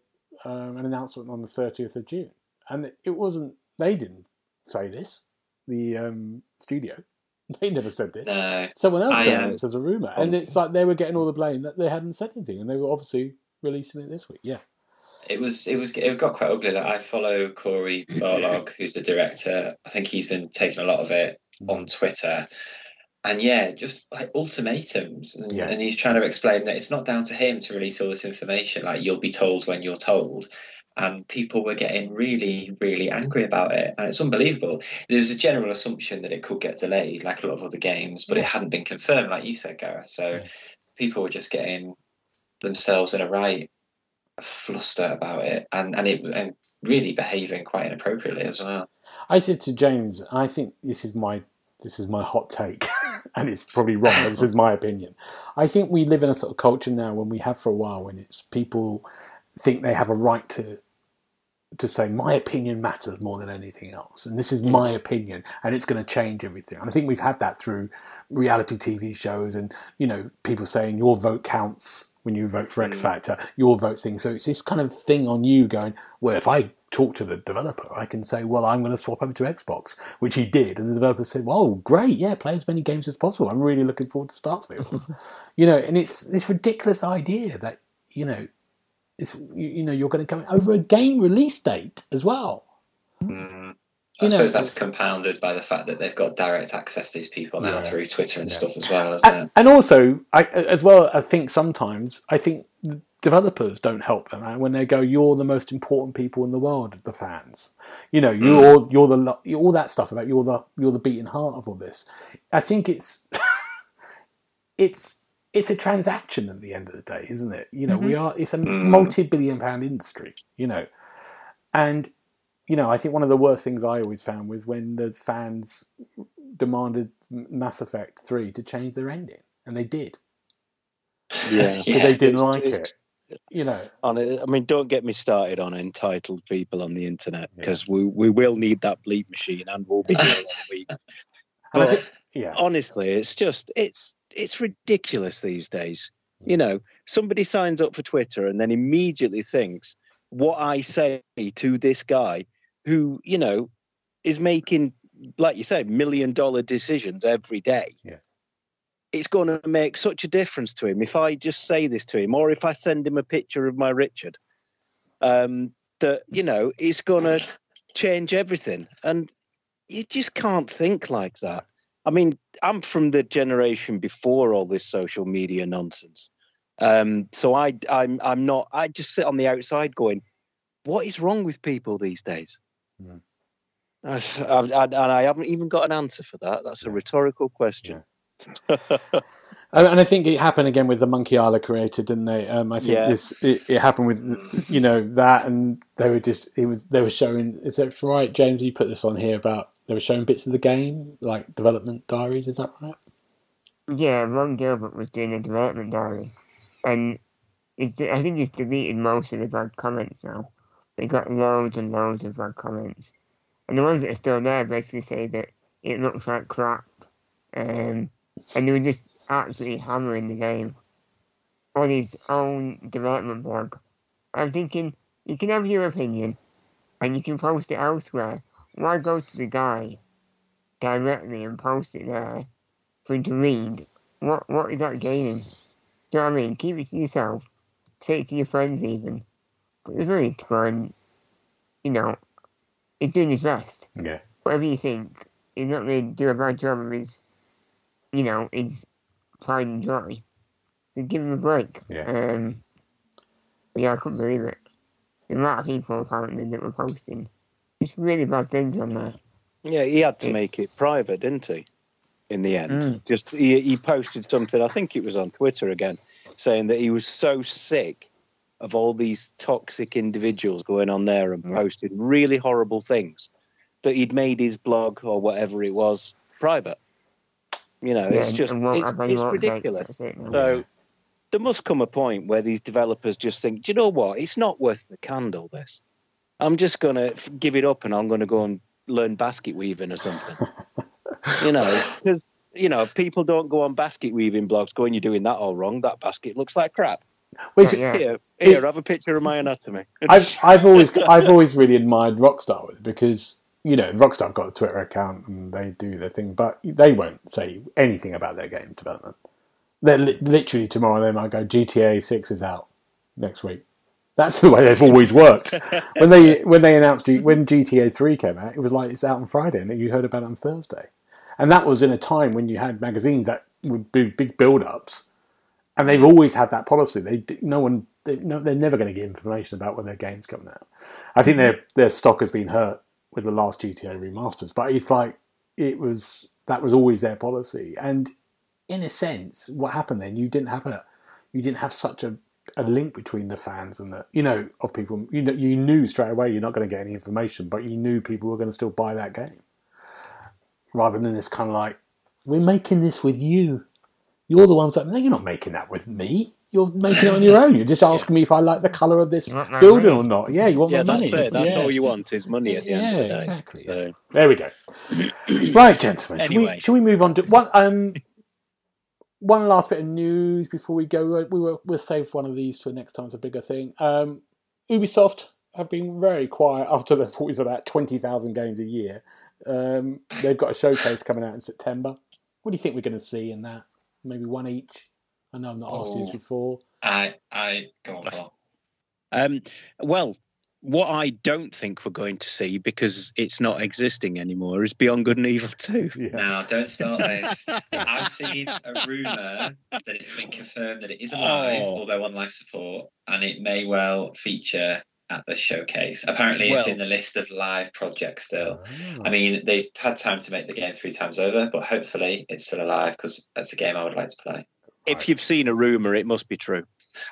um, an announcement on the 30th of June, and it wasn't. They didn't say this. The um, studio, they never said this. no. Someone else I, said um, it as a rumor, and it's like they were getting all the blame that they hadn't said anything, and they were obviously releasing it this week. Yeah, It was it was it got quite ugly. Like I follow Cory Barlog, who's the director. I think he's been taking a lot of it on Twitter. And yeah, just like ultimatums. And, Yeah. and he's trying to explain that it's not down to him to release all this information. Like you'll be told when you're told. And people were getting really, really angry about it. And it's unbelievable. There was a general assumption that it could get delayed, like a lot of other games, but it hadn't been confirmed, like you said, Gareth. So people were just getting themselves in a right fluster about it, and and it and really behaving quite inappropriately as well. I said to James, I think this is my this is my hot take, and it's probably wrong, but this is my opinion. I think we live in a sort of culture now when we have for a while when it's people think they have a right to to say my opinion matters more than anything else, and this is my opinion, and it's going to change everything. And I think we've had that through reality TV shows, and you know people saying your vote counts when you vote for X Mm. Factor, your vote thing. So it's this kind of thing on you going, well, if I talk to the developer, I can say, well, I'm going to swap over to Xbox, which he did, and the developer said, well, great, yeah, play as many games as possible. I'm really looking forward to Starfield. you know, and it's this ridiculous idea that you know, it's you, you know you're going to come over a game release date as well. Mm. I You know, suppose that's compounded by the fact that they've got direct access to these people now Yeah. through Twitter and Yeah. stuff as well, isn't and, it? and also I, as well i think sometimes i think developers don't help them and when they go you're the most important people in the world the fans you know you're you're the lo- all that stuff about you're the you're the beating heart of all this i think it's it's it's a transaction at the end of the day isn't it you know we are it's a Mm. multi-billion pound industry you know and you know i think one of the worst things i always found was when the fans demanded Mass Effect 3 to change their ending. And they did. Yeah. Because they didn't It's- like it's- it. You know, on it. I mean, don't get me started on entitled people on the internet Yeah. because we, we will need that bleep machine and we'll be here all week. But think, yeah, honestly, it's just it's it's ridiculous these days. You know, somebody signs up for Twitter and then immediately thinks what I say to this guy who, you know, is making, like you say, million dollar decisions every day. Yeah. It's going to make such a difference to him if I just say this to him, or if I send him a picture of my Richard. Um, that you know, it's going to change everything, and you just can't think like that. I mean, I'm from the generation before all this social media nonsense. Um, so I, I'm, I'm not. I just sit on the outside going, "What is wrong with people these days?" I've, I've, and I haven't even got an answer for that. That's a rhetorical question. and, and I think it happened again with the Monkey Island creator, didn't they? Um, I think Yeah. this it, it happened with you know that, and they were just it was they were showing. Is that right, James? You put this on here about they were showing bits of the game, like development diaries. Is that right? Yeah, Ron Gilbert was doing a development diary, and it's, I think he's deleted most of the bad comments now. They got loads and loads of bad comments, and the ones that are still there basically say that it looks like crap, um, and they were just absolutely hammering the game on his own development blog. I'm thinking you can have your opinion, and you can post it elsewhere. Why go to the guy directly and post it there? for him to read, what what is that gaining? Do you know what I mean? Keep it to yourself. Say it to your friends even. But there's really and you know, he's doing his best. Yeah. Whatever you think, he's not gonna do a bad job of his you know, his pride and joy. So give him a break. Yeah. Um yeah, I couldn't believe it. The amount of people apparently that were posting. Just really bad things on there. Yeah, he had to It's- make it private, didn't he? In the end, Mm. just he, he posted something. I think it was on Twitter again, saying that he was so sick of all these toxic individuals going on there and Mm. posting really horrible things that he'd made his blog or whatever it was private. You know, it's just it's, it's ridiculous. it. So there must come a point where these developers just think, do you know what? It's not worth the candle. This, I'm just going to give it up and I'm going to go and learn basket weaving or something. you know, because you know people don't go on basket weaving blogs going, "You're doing that all wrong. That basket looks like crap." Well, it's- Yeah. Here, here, have a picture of my anatomy. I've I've always I've always really admired Rockstar with because you know Rockstar have got a Twitter account and they do their thing, but they won't say anything about their game development. They're li- literally tomorrow they might go GTA Six is out next week. That's the way they've always worked. when they when they announced G, when GTA Three came out, it was like it's out on Friday and you heard about it on Thursday, and that was in a time when you had magazines that would do big build ups and they've always had that policy. They no one they, no, they're never going to get information about when their game's coming out. I think their their stock has been hurt with the last GTA remasters, but it's like it was that was always their policy. And in a sense, what happened then? You didn't have a you didn't have such a a link between the fans and the you know of people. You know, you knew straight away you're not going to get any information, but you knew people were going to still buy that game, rather than this kind of like we're making this with you. You're the ones that no, you're not making that with me. You're making it on your own. You're just asking me if I like the color of this You want building money? or not. Yeah, you want Yeah, my that's money. it. That's yeah. all you want is money at the end yeah, of the day. exactly. So, There we go. right, gentlemen. Should, we, Anyway. should we move on to what? Um, one last bit of news before we go. We will we'll save one of these to the next time. It's a bigger thing. Um, Ubisoft have been very quiet after they've always about twenty thousand games a year. Um, they've got a showcase coming out in September. What do you think we're going to see in that? Maybe one each. I know I've not asked you this Oh. before. I I go on. Um, well, what I don't think we're going to see because it's not existing anymore is Beyond Good and Evil 2. Yeah. Now, don't start this. I've seen a rumor that it's been confirmed that it is alive, Oh. although on life support, and it may well feature at the showcase. Apparently, it's Well- in the list of live projects still. Ah. I mean, they've had time to make the game three times over, but hopefully it's still alive because that's a game I would like to play. If you've seen a rumor, it must be true.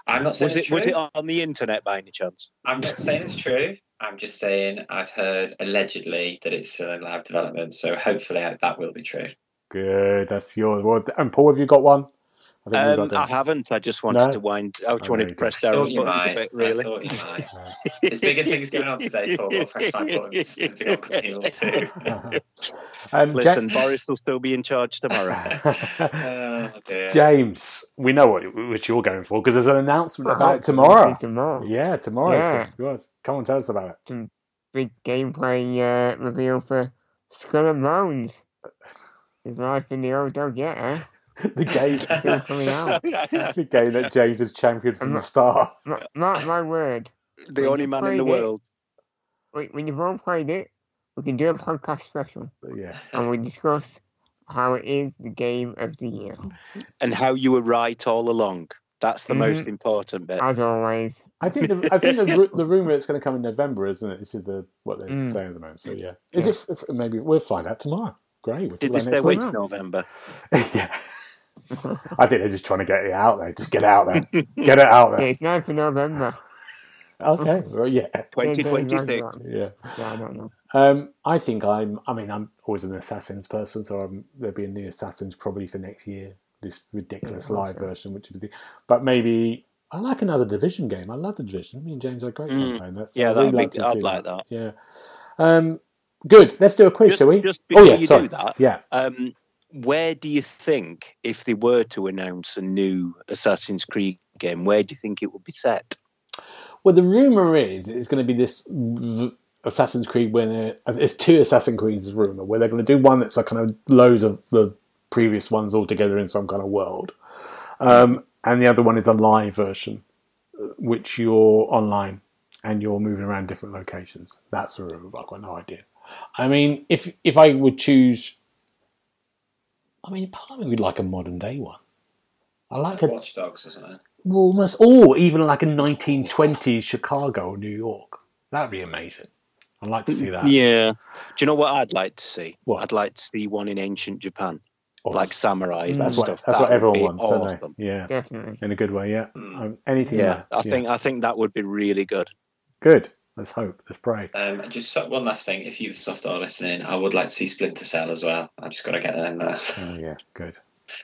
I'm not saying Was it's it was it on the internet by any chance? I'm not saying it's true. I'm just saying I've heard allegedly that it's still in live development. So hopefully that will be true. Good. That's yours. Well, and Paul, have you got one? I think we've Um, got I that. haven't. I just wanted No? to wind. I just Oh, wanted to press I thought buttons a might. bit. I Really. thought you might. Uh, There's bigger things going on today, Paul. We'll press my buttons than Beyond Good and Evil 2. um, Listen, Ja- Boris will still be in charge tomorrow. Oh, dear. James, we know what which you're going for because there's an announcement about it Hopefully tomorrow. see Some more. Yeah, tomorrow. Yeah. good. Yours. Come on, tell us about it. Big gameplay uh, reveal for Skull and Bones. There's life in the old dog yet, eh? the game, Still coming out. the game that James has championed from I'm the start. Ma- Mark my word. the only man in the it. world. When when you've all played it, we can do a podcast special Yeah, and we discuss how it is the game of the year. and how you were right all along. That's the most Mhm. important bit. As always. I think the I think the, the rumor it's going to come in November, isn't it? This is the what they're Mm. saying at the moment. So yeah, is it? If, maybe we'll find out tomorrow. Great. We'll Did talk they about say next wait week. November? yeah. I think they're just trying to get it out there. Just get it out there. Get it out Yeah, there. it's 9th of November. Okay. Well, yeah. Twenty twenty six. Yeah. Yeah, I don't know. Um, I think I'm. I mean, I'm always an Assassins person, so I'm, there'll be a new Assassins probably for next year. This ridiculous Yeah, live so. version, which would be. But maybe I like another Division game. I love the Division. Me and James had a great time Mm. playing that. Yeah, I'd really that'd like be, to I'd see like that. Yeah. Um, good. Let's do a quiz, Just, shall we? just oh yeah. you sorry. do that, Yeah. um, where do you think, if they were to announce a new Assassin's Creed game, where do you think it would be set? Well, the rumor is it's going to be this Assassin's Creed where they're- it's two Assassin's Creeds. Is rumor where they're going to do one that's like kind of loads of the previous ones all together in some kind of world, um, and the other one is a live version, uh, which you're online and you're moving around different locations. That's the rumor, but I've got no idea. I mean, if if I would choose, I mean, part of me would like a modern day one. I like a Watch Dogs or something. well, almost, or even like a 1920s Chicago or New York. That'd be amazing. I'd like to see that. Yeah. Do you know what I'd like to see? What? I'd like to see one in ancient Japan, Or like samurai and that's what stuff. that's That what everyone wants, awesome. don't they? Yeah, Definitely. in a good way. Yeah, Hmm. um, anything. Yeah, like that. I think I think that would be really good. good. Let's hope. Let's pray. Um, and just so- one last thing, if Ubisoft are listening, I would like to see Splinter Cell as well. I've just got to get it in there. Oh yeah, good.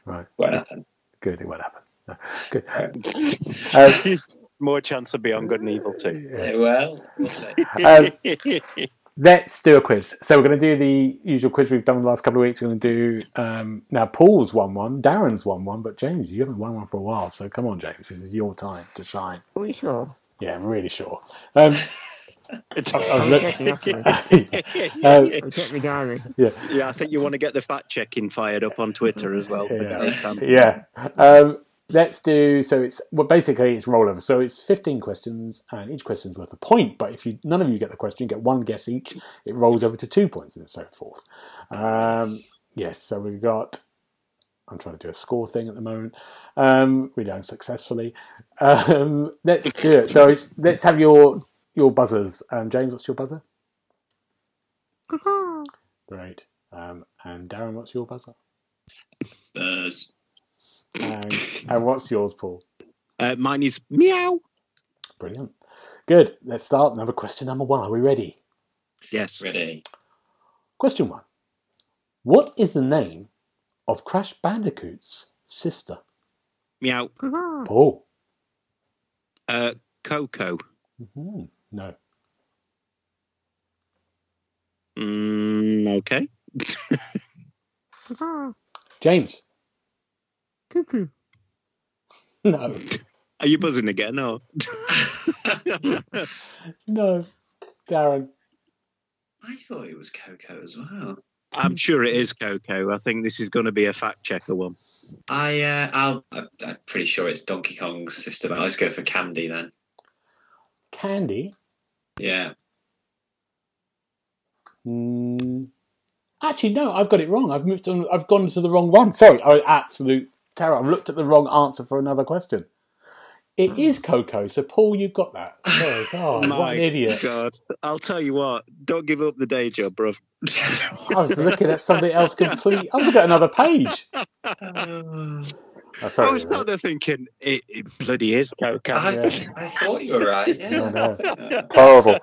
Right, Won't happen. good. It won't happen. No. Good. Um, More chance of Beyond Good and Evil too. Yeah. Yeah, well, we'll. Um, Let's do a quiz. So we're going to do the usual quiz we've done the last couple of weeks. We're going to do um, now. Paul's won one, Darren's won one, but James, you haven't won one for a while. So come on, James, this is your time to shine. Are we sure? Yeah, I'm really sure. Um, I'm look- checking after. um, I'll check my diary. yeah, I think you want to get the fact checking fired up on Twitter as well. Yeah. Yeah. Um, let's do so. It's well, basically it's rollover. So it's 15 questions, and each question's worth a point. But if you none of you get the question, you get one guess each. It rolls over to two points, and so forth. Um, yes. So we've got. I'm trying to do a score thing at the moment. Um, we're doing successfully. Um, let's do it. So let's have your your buzzers. Um, James, what's your buzzer? Great. Um, and Darren, what's your buzzer? Buzz. And, and what's yours, Paul? Uh, mine is meow. Brilliant. Good. Let's start. Another question number one. Are we ready? Yes. Ready? Question one. What is the name of Crash Bandicoot's sister? Meow. Paul. Uh, Coco. Mhm. No. Mm, okay. James. Cuckoo. No. Are you buzzing again? No. No. Darren. I thought it was Coco as well. I'm sure it is Coco. I think this is going to be a fact checker one. I, uh, I'll, I'm I'm pretty sure it's Donkey Kong's sister, but I'll just go for Candy then. Candy. Yeah. Mm, actually, no. I've got it wrong. I've moved on. I've gone to the wrong one. Sorry. I absolute terror. I've looked at the wrong answer for another question. It is Coco. So, Paul, you've got that. Sorry. God, what an idiot. God. I'll tell you what. Don't give up the day job, bruv. I was looking at something else complete. I was looking at another page. Oh, I sorry. was not there thinking it, it bloody is Coco. I, Yeah. I thought you were right. Yeah. know. Terrible.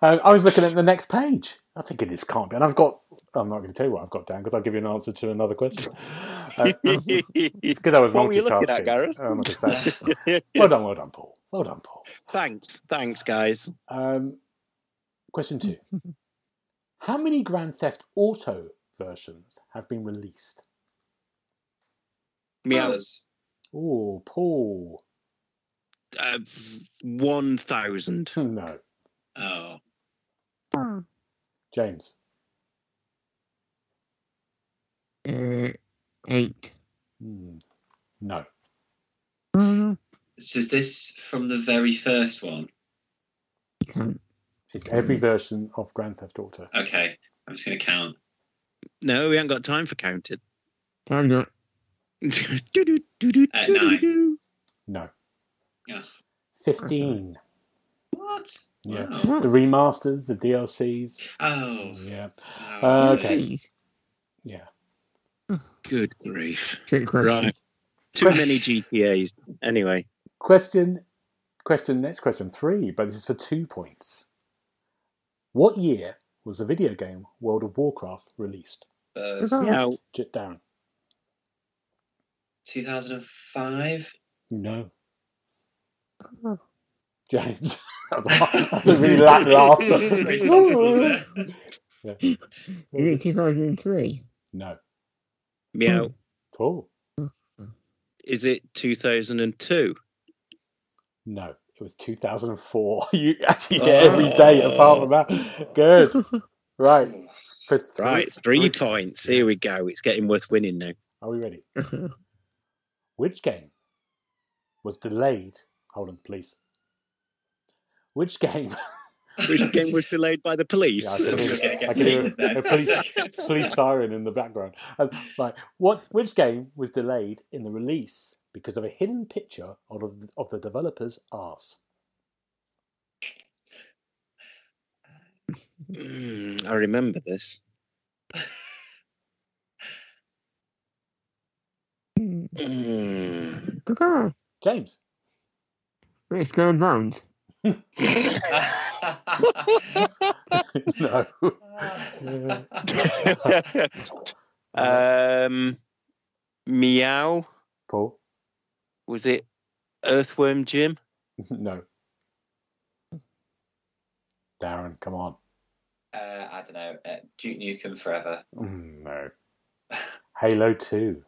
Um, I was looking at the next page. I think this can't be. And I've got. I'm not going to tell you what I've got down because I'll give you an answer to another question. Uh, it's good I was What were you looking at, Gareth? I'm not gonna say. well done, well done, Paul. Well done, Paul. thanks, thanks, guys. Um, question two: How many Grand Theft Auto versions have been released? Meow. Oh, Paul. Uh, One thousand. No, Oh. James. Uh, eight. Hmm. No. So is this from the very first one? Can't. It's every version of Grand Theft Auto. Okay. I'm just going to count. No, we haven't got time for counting. Time's up. At nine. No. Yeah. Fifteen. What? Yeah. Wow. The remasters, the DLCs. Oh. Yeah. oh, Uh, okay. Yeah. Good grief. Trick question. Right. Too many GTAs. Anyway, Question. Question. Next question three, but this is for two points. What year was the video game World of Warcraft released? Buzz. meow. Jit down. 2005. No. James. that's, a, that's a really lackluster. Very soft, wasn't it? Uh, Is it 2003? no. Meow. Hmm. Cool. Is it 2002? No. It was 2004. You actually get oh. every date apart from that. Good. Right. For three, Right, three points. Here we go. It's getting worth winning now. Are we ready? Which game was delayed? Hold on, please. Which game? Which game was delayed by the police? Yeah, I can hear, I can hear okay. a police, police siren in the background. Um, right, what? Which game was delayed in the release because of a hidden picture of the, of the developer's arse? Mm, I remember this. Mm. James. It's going round. no. um, meow. Paul. Was it Earthworm Jim? no. Darren, come on. Uh, I don't know. Uh, Duke Nukem Forever. Mm, No. Halo Two.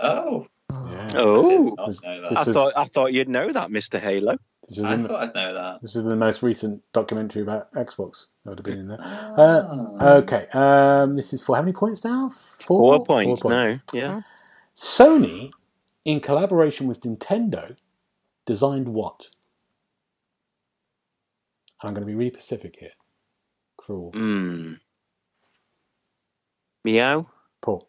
Oh, Yeah. Oh, I This- did not know I that. is- thought I thought you'd know that, Mister Halo. I the, thought I'd know that. this is the most recent documentary about Xbox that would have been in there. Ah. Okay, um, this is for how many points now? Four, Four points. No, yeah. Sony, in collaboration with Nintendo, designed what? I'm going to be really specific here. Cruel. Mm. Meow. Paul.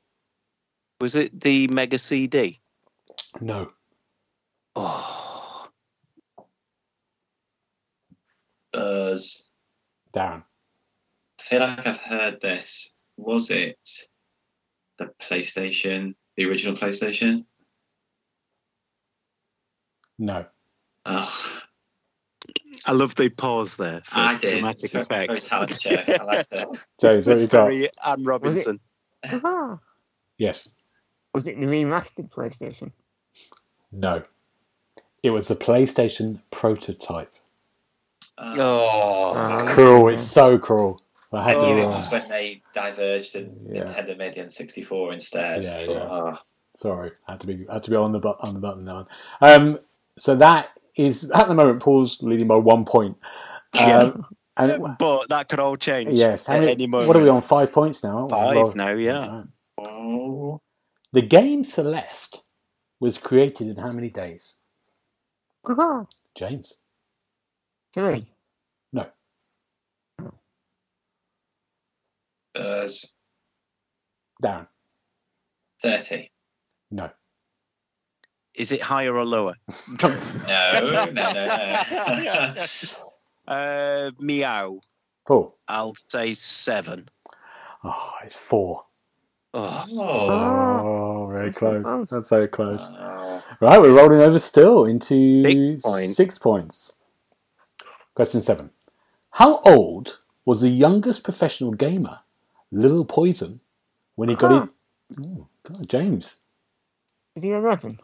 Was it the Mega CD? No. Oh, Buzz. Darren. I feel like I've heard this. Was it the PlayStation, the original PlayStation? No. Oh, I love the pause there for I did. dramatic It's very, effect. very talent show. I liked it. James, what have you got? Harry and Robinson. Ah. Yes. Was it the remastered PlayStation? No. It was the PlayStation prototype. Uh, Oh, It's cruel. It's so cruel. I had to. knew it was when they diverged and Yeah. Nintendo made the N64 instead. Yeah, but, yeah. oh, Sorry, I had to be had to be on the bu- on the button now. Um, so that is at the moment Paul's leading by one point. Um, and but that could all change. yes, how at many- any moment. what are we on? Five points now. aren't we? Five Well, now, yeah. right. oh. The game Celeste was created in how many days? James. Three. No. Spurs. Darren. 30. No. Is it higher or lower? No, no, no, no. uh, meow. Paul. I'll say seven. Oh, it's four. Oh, oh. Oh, very That's close. close. That's so close. Oh. Right, we're rolling over still into Six points. six points. Question seven. How old was the youngest professional gamer, Little Poison, when he got Huh. his. Oh, God, James. Is he 11?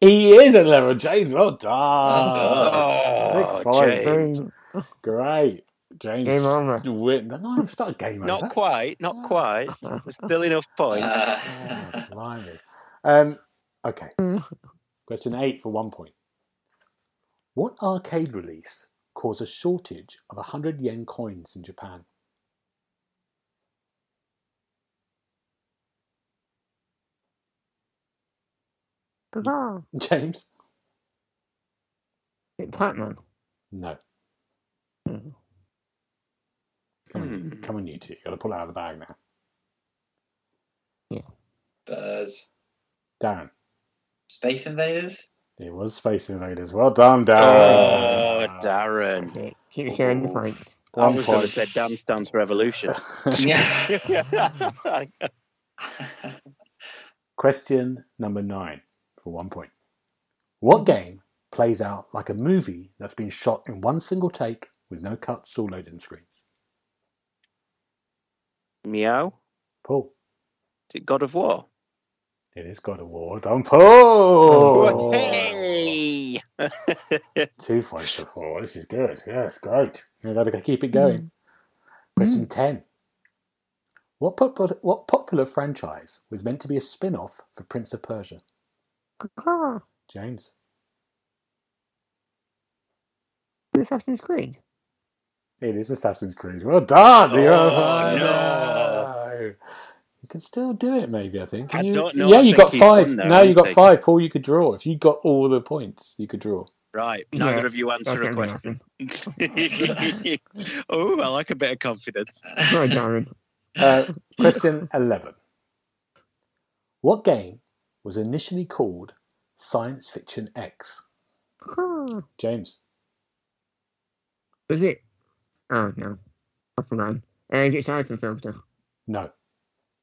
He is at level. James, well done. Well done. Six Oh, points. James. Boom. James. James. Game over. Win. No, it's not a game not over. quite, not quite. There's still enough points. Oh, blimey. Um, okay. Question eight for one point. What arcade release caused a shortage of 100 yen coins in Japan? Ah. James? Pac-Man? No. Hmm. Come on, Hmm. come on, you two. You've got to pull it out of the bag now. Spurs. Darren. Space Invaders. It was Space Invaders. Well done, Darren. Oh, Darren. That's it. Keep sharing the points. I One was going to say Dance Dance Revolution. Yeah. Question number nine for one point. What game plays out like a movie that's been shot in one single take with no cuts or loading screens? Meow. Paul. Is it God of War? It is God of War. Done, Paul. Oh. Hey! Two points for Paul. This is good. Yes, great. You've got to keep it hmm. going. Question hmm. 10. What popular, what popular franchise was meant to be a spin off for Prince of Persia? James. Assassin's Creed. It is Assassin's Creed. Well done. You're Oh, fine. no. You can still do it, maybe. I think. Can I you? don't know. Yeah, I you think got five. won there, no, you got five. Paul, you could draw. If you got all the points, you could draw. Right. Yeah, Neither of you That's answer a question. oh, I like a bit of confidence. Right, Darren. Uh, question 11. What game was initially called Science Fiction X? James. Was it? Oh, no. I forgot. Uh, is it Siphon Filter? No,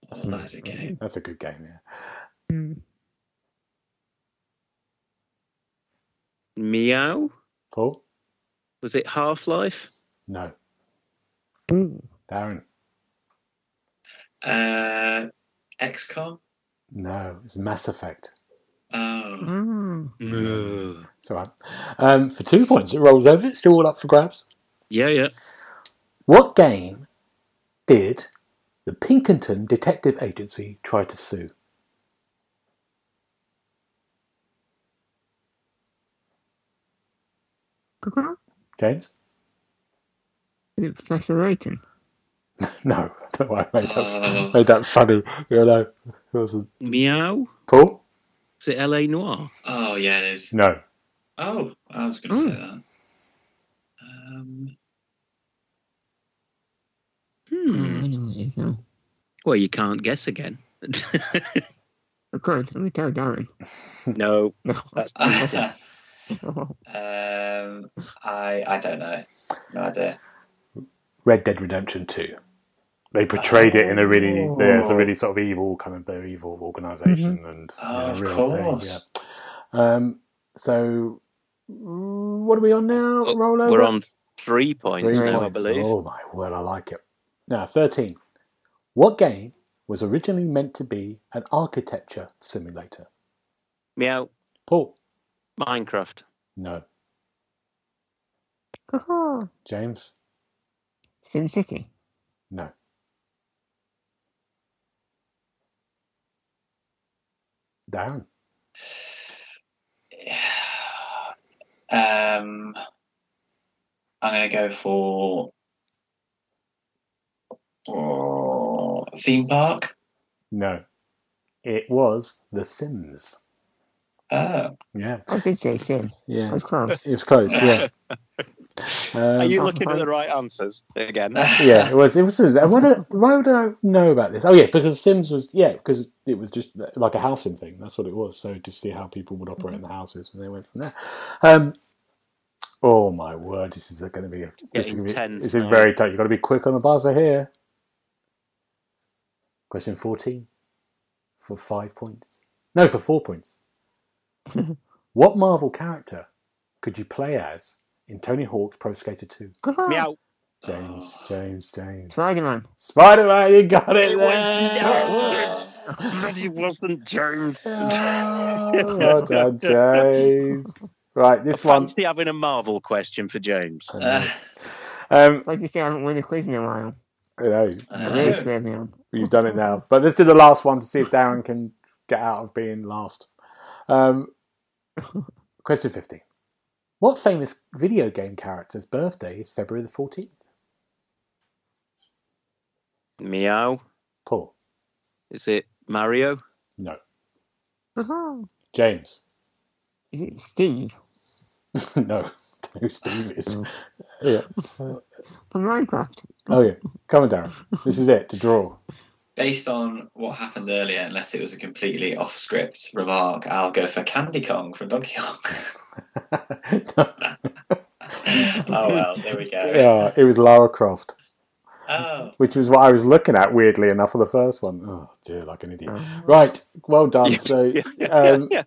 that's a nice game. that's a good game, yeah. Hmm. Meow. Paul? Was it Half Life? No. Ooh. Darren? Uh, XCOM. No, it's Mass Effect. Oh. No. It's all right. Um, for two points, it rolls over. It's still all up for grabs. Yeah, yeah. What game did the Pinkerton Detective Agency try to sue? James? Is it Professor Layton? no, I don't know why I made that, Oh. made that funny. You know, it wasn't. Meow. Paul? Was it LA Noire? Oh, yeah, it is. No. Oh, I was going to Hmm. say that. Um, Hmm. I know what it is now. Well, you can't guess again. I could. Let me tell Darren. no, No. that's um, I I don't know. No idea. Red Dead Redemption 2. They portrayed it in a really, Oh. there's a really sort of evil, kind of their evil organization and Oh, you know, of real thing. Yeah. Um, so What are we on now? Oh, Roll over. We're on three points Three now, I believe. Oh my word, I like it. Now, 13. What game was originally meant to be an architecture simulator? Meow. Paul? Minecraft. No. Haha. James? Sim City. No. Darren? Um, I'm going to go for oh, theme park. No. It was The Sims. Oh, Yeah. I did say Sim. I Yeah. was close. It was close, yeah. Um, Are you looking at the right answers again? yeah, it was. It was. Sims. And What did, why would I know about this? Oh, yeah, because Sims was. Yeah, because it was just like a housing thing. That's what it was. So to see how people would operate in the houses, and they went from there. Um, oh my word, this is going to be. A, this is gonna be tense this very tight. You've got to be quick on the buzzer here. Question fourteen, for five points. No, for four points. what Marvel character could you play as in Tony Hawk's Pro Skater Two? Haha. Meow. James, James, James. Spider Man. Spider Man, you got it. It was there. But it wasn't James. Oh, well done, James. Right, this one. Fancy having a Marvel question for James. Uh, Um, Like you say, I haven't won a quiz in a while. You know, I It's know. really squared me on. you've done it now. But let's do the last one to see if Darren can get out of being last. Um, question 15. What famous video game character's birthday is February the 14th? Meow. Paul. Is it Mario? No. Haha. James. Is it Steve no. Who Steve is. Yeah. from Minecraft? Oh, yeah. Come on, Darren. This is it to draw. based on what happened earlier, unless it was a completely off script remark, I'll go for Candy Kong from Donkey Kong. oh well, there we go. yeah, it was Lara Croft. Oh, which was what I was looking at weirdly enough for the first one. Oh dear, like an idiot. Right, well done. So, yeah, yeah, um, yeah.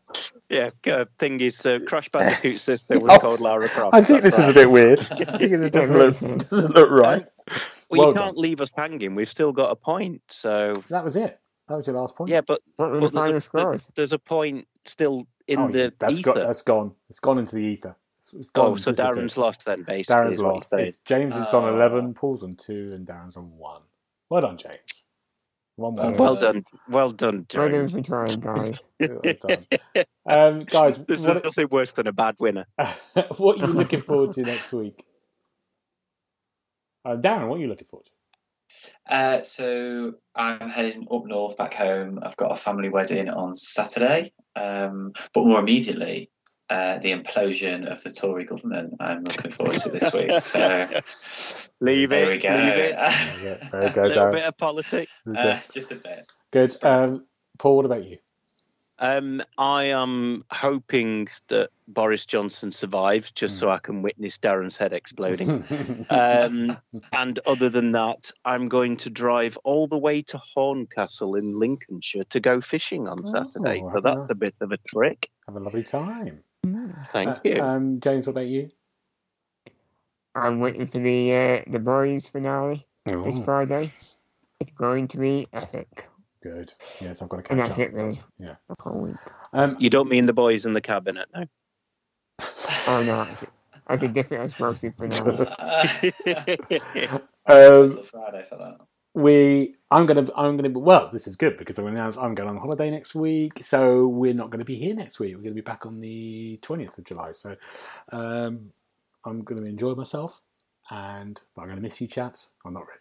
yeah. uh, Thing is, uh, Crash Bandicoot's sister was Oh, called Lara Croft. I think That's this is a bit weird. I think it doesn't look doesn't look right. Well, Well you can't leave us hanging. We've still got a point. So That was it. That was your last point. yeah, but, What the but there's, a, there's, there's a point still in Oh, the that's ether. got that's gone. It's gone into the ether. It's- it's gone. oh, so disappeared. Darren's lost then, basically. Darren's is lost. It's, James is on Oh. eleven, Paul's on two, and Darren's on one. Well done, James. One more. Well done, well done, Well done James. for trying, guys. Well done. Um, guys, There's what, nothing worse than a bad winner. what are you looking forward to next week? Uh, Darren, what are you looking forward to? uh, so I'm heading up north back home. I've got a family wedding on Saturday, um, but more immediately, uh, the implosion of the Tory government. I'm looking forward to this week. So Leave there it. we go. Leave it. There you go, A little Darren. bit of politics. Uh, just a bit. Good. Um, Paul, what about you? Um, I am hoping that Boris Johnson survives, just Hmm. so I can witness Darren's head exploding. um, and other than that, I'm going to drive all the way to Horncastle in Lincolnshire to go fishing on Saturday. Oh, So that's a- a bit of a trick. Have a lovely time. Thank Uh, you. Um, James, what about you? I'm waiting for the uh, the boys finale this Oh, Friday. It's going to be epic. Good. Yes, I've got to And that's up. it, really. Yeah. I can't wait. Um, you don't mean the boys in the cabinet, no? Oh, no. That's, that's a different explosive finale. um, Friday for that. we, I'm gonna, I'm gonna. Well, this is good because I'm gonna announce I'm going on holiday next week, so we're not going to be here next week. We're going to be back on the 20th of July. So, um, I'm going to enjoy myself, and I'm going to miss you, chaps. I'm not ready.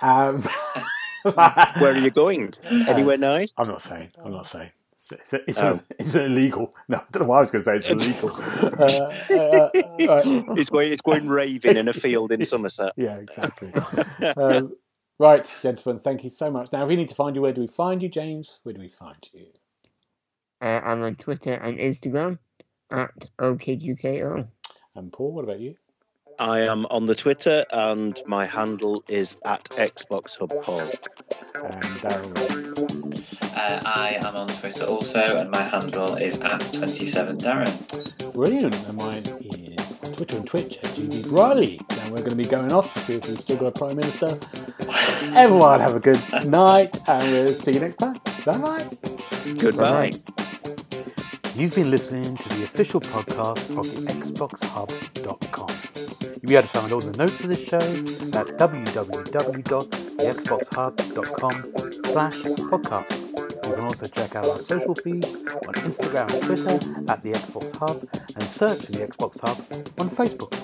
Um, Where are you going? Anywhere nice? I'm not saying. I'm not saying. It's, it's, it's, Oh. it's illegal. No, I don't know why I was going to say it's illegal. uh, uh, uh, It's going, it's going raving in a field in Somerset. yeah, exactly. um, right, gentlemen, thank you so much. Now, if we need to find you, where do we find you, James? Where do we find you? Uh, I'm on Twitter and Instagram at OKUKO. And Paul, what about you? I am on the Twitter and my handle is at Xbox Hub Paul. And Darren. Uh, I am on Twitter also, and my handle is at 27darren. Brilliant. And mine is Twitter and Twitch at GB Briley. And we're going to be going off to see if we've still got a Prime Minister. Everyone have a good night and we'll see you next time. Bye bye. Goodbye. You've been listening to the official podcast of the XboxHub.com. You'll be able to find all the notes of this show at www.thexboxhub.com slash podcast. You can also check out our social feeds on Instagram and Twitter at the Xbox Hub and search for the Xbox Hub on Facebook.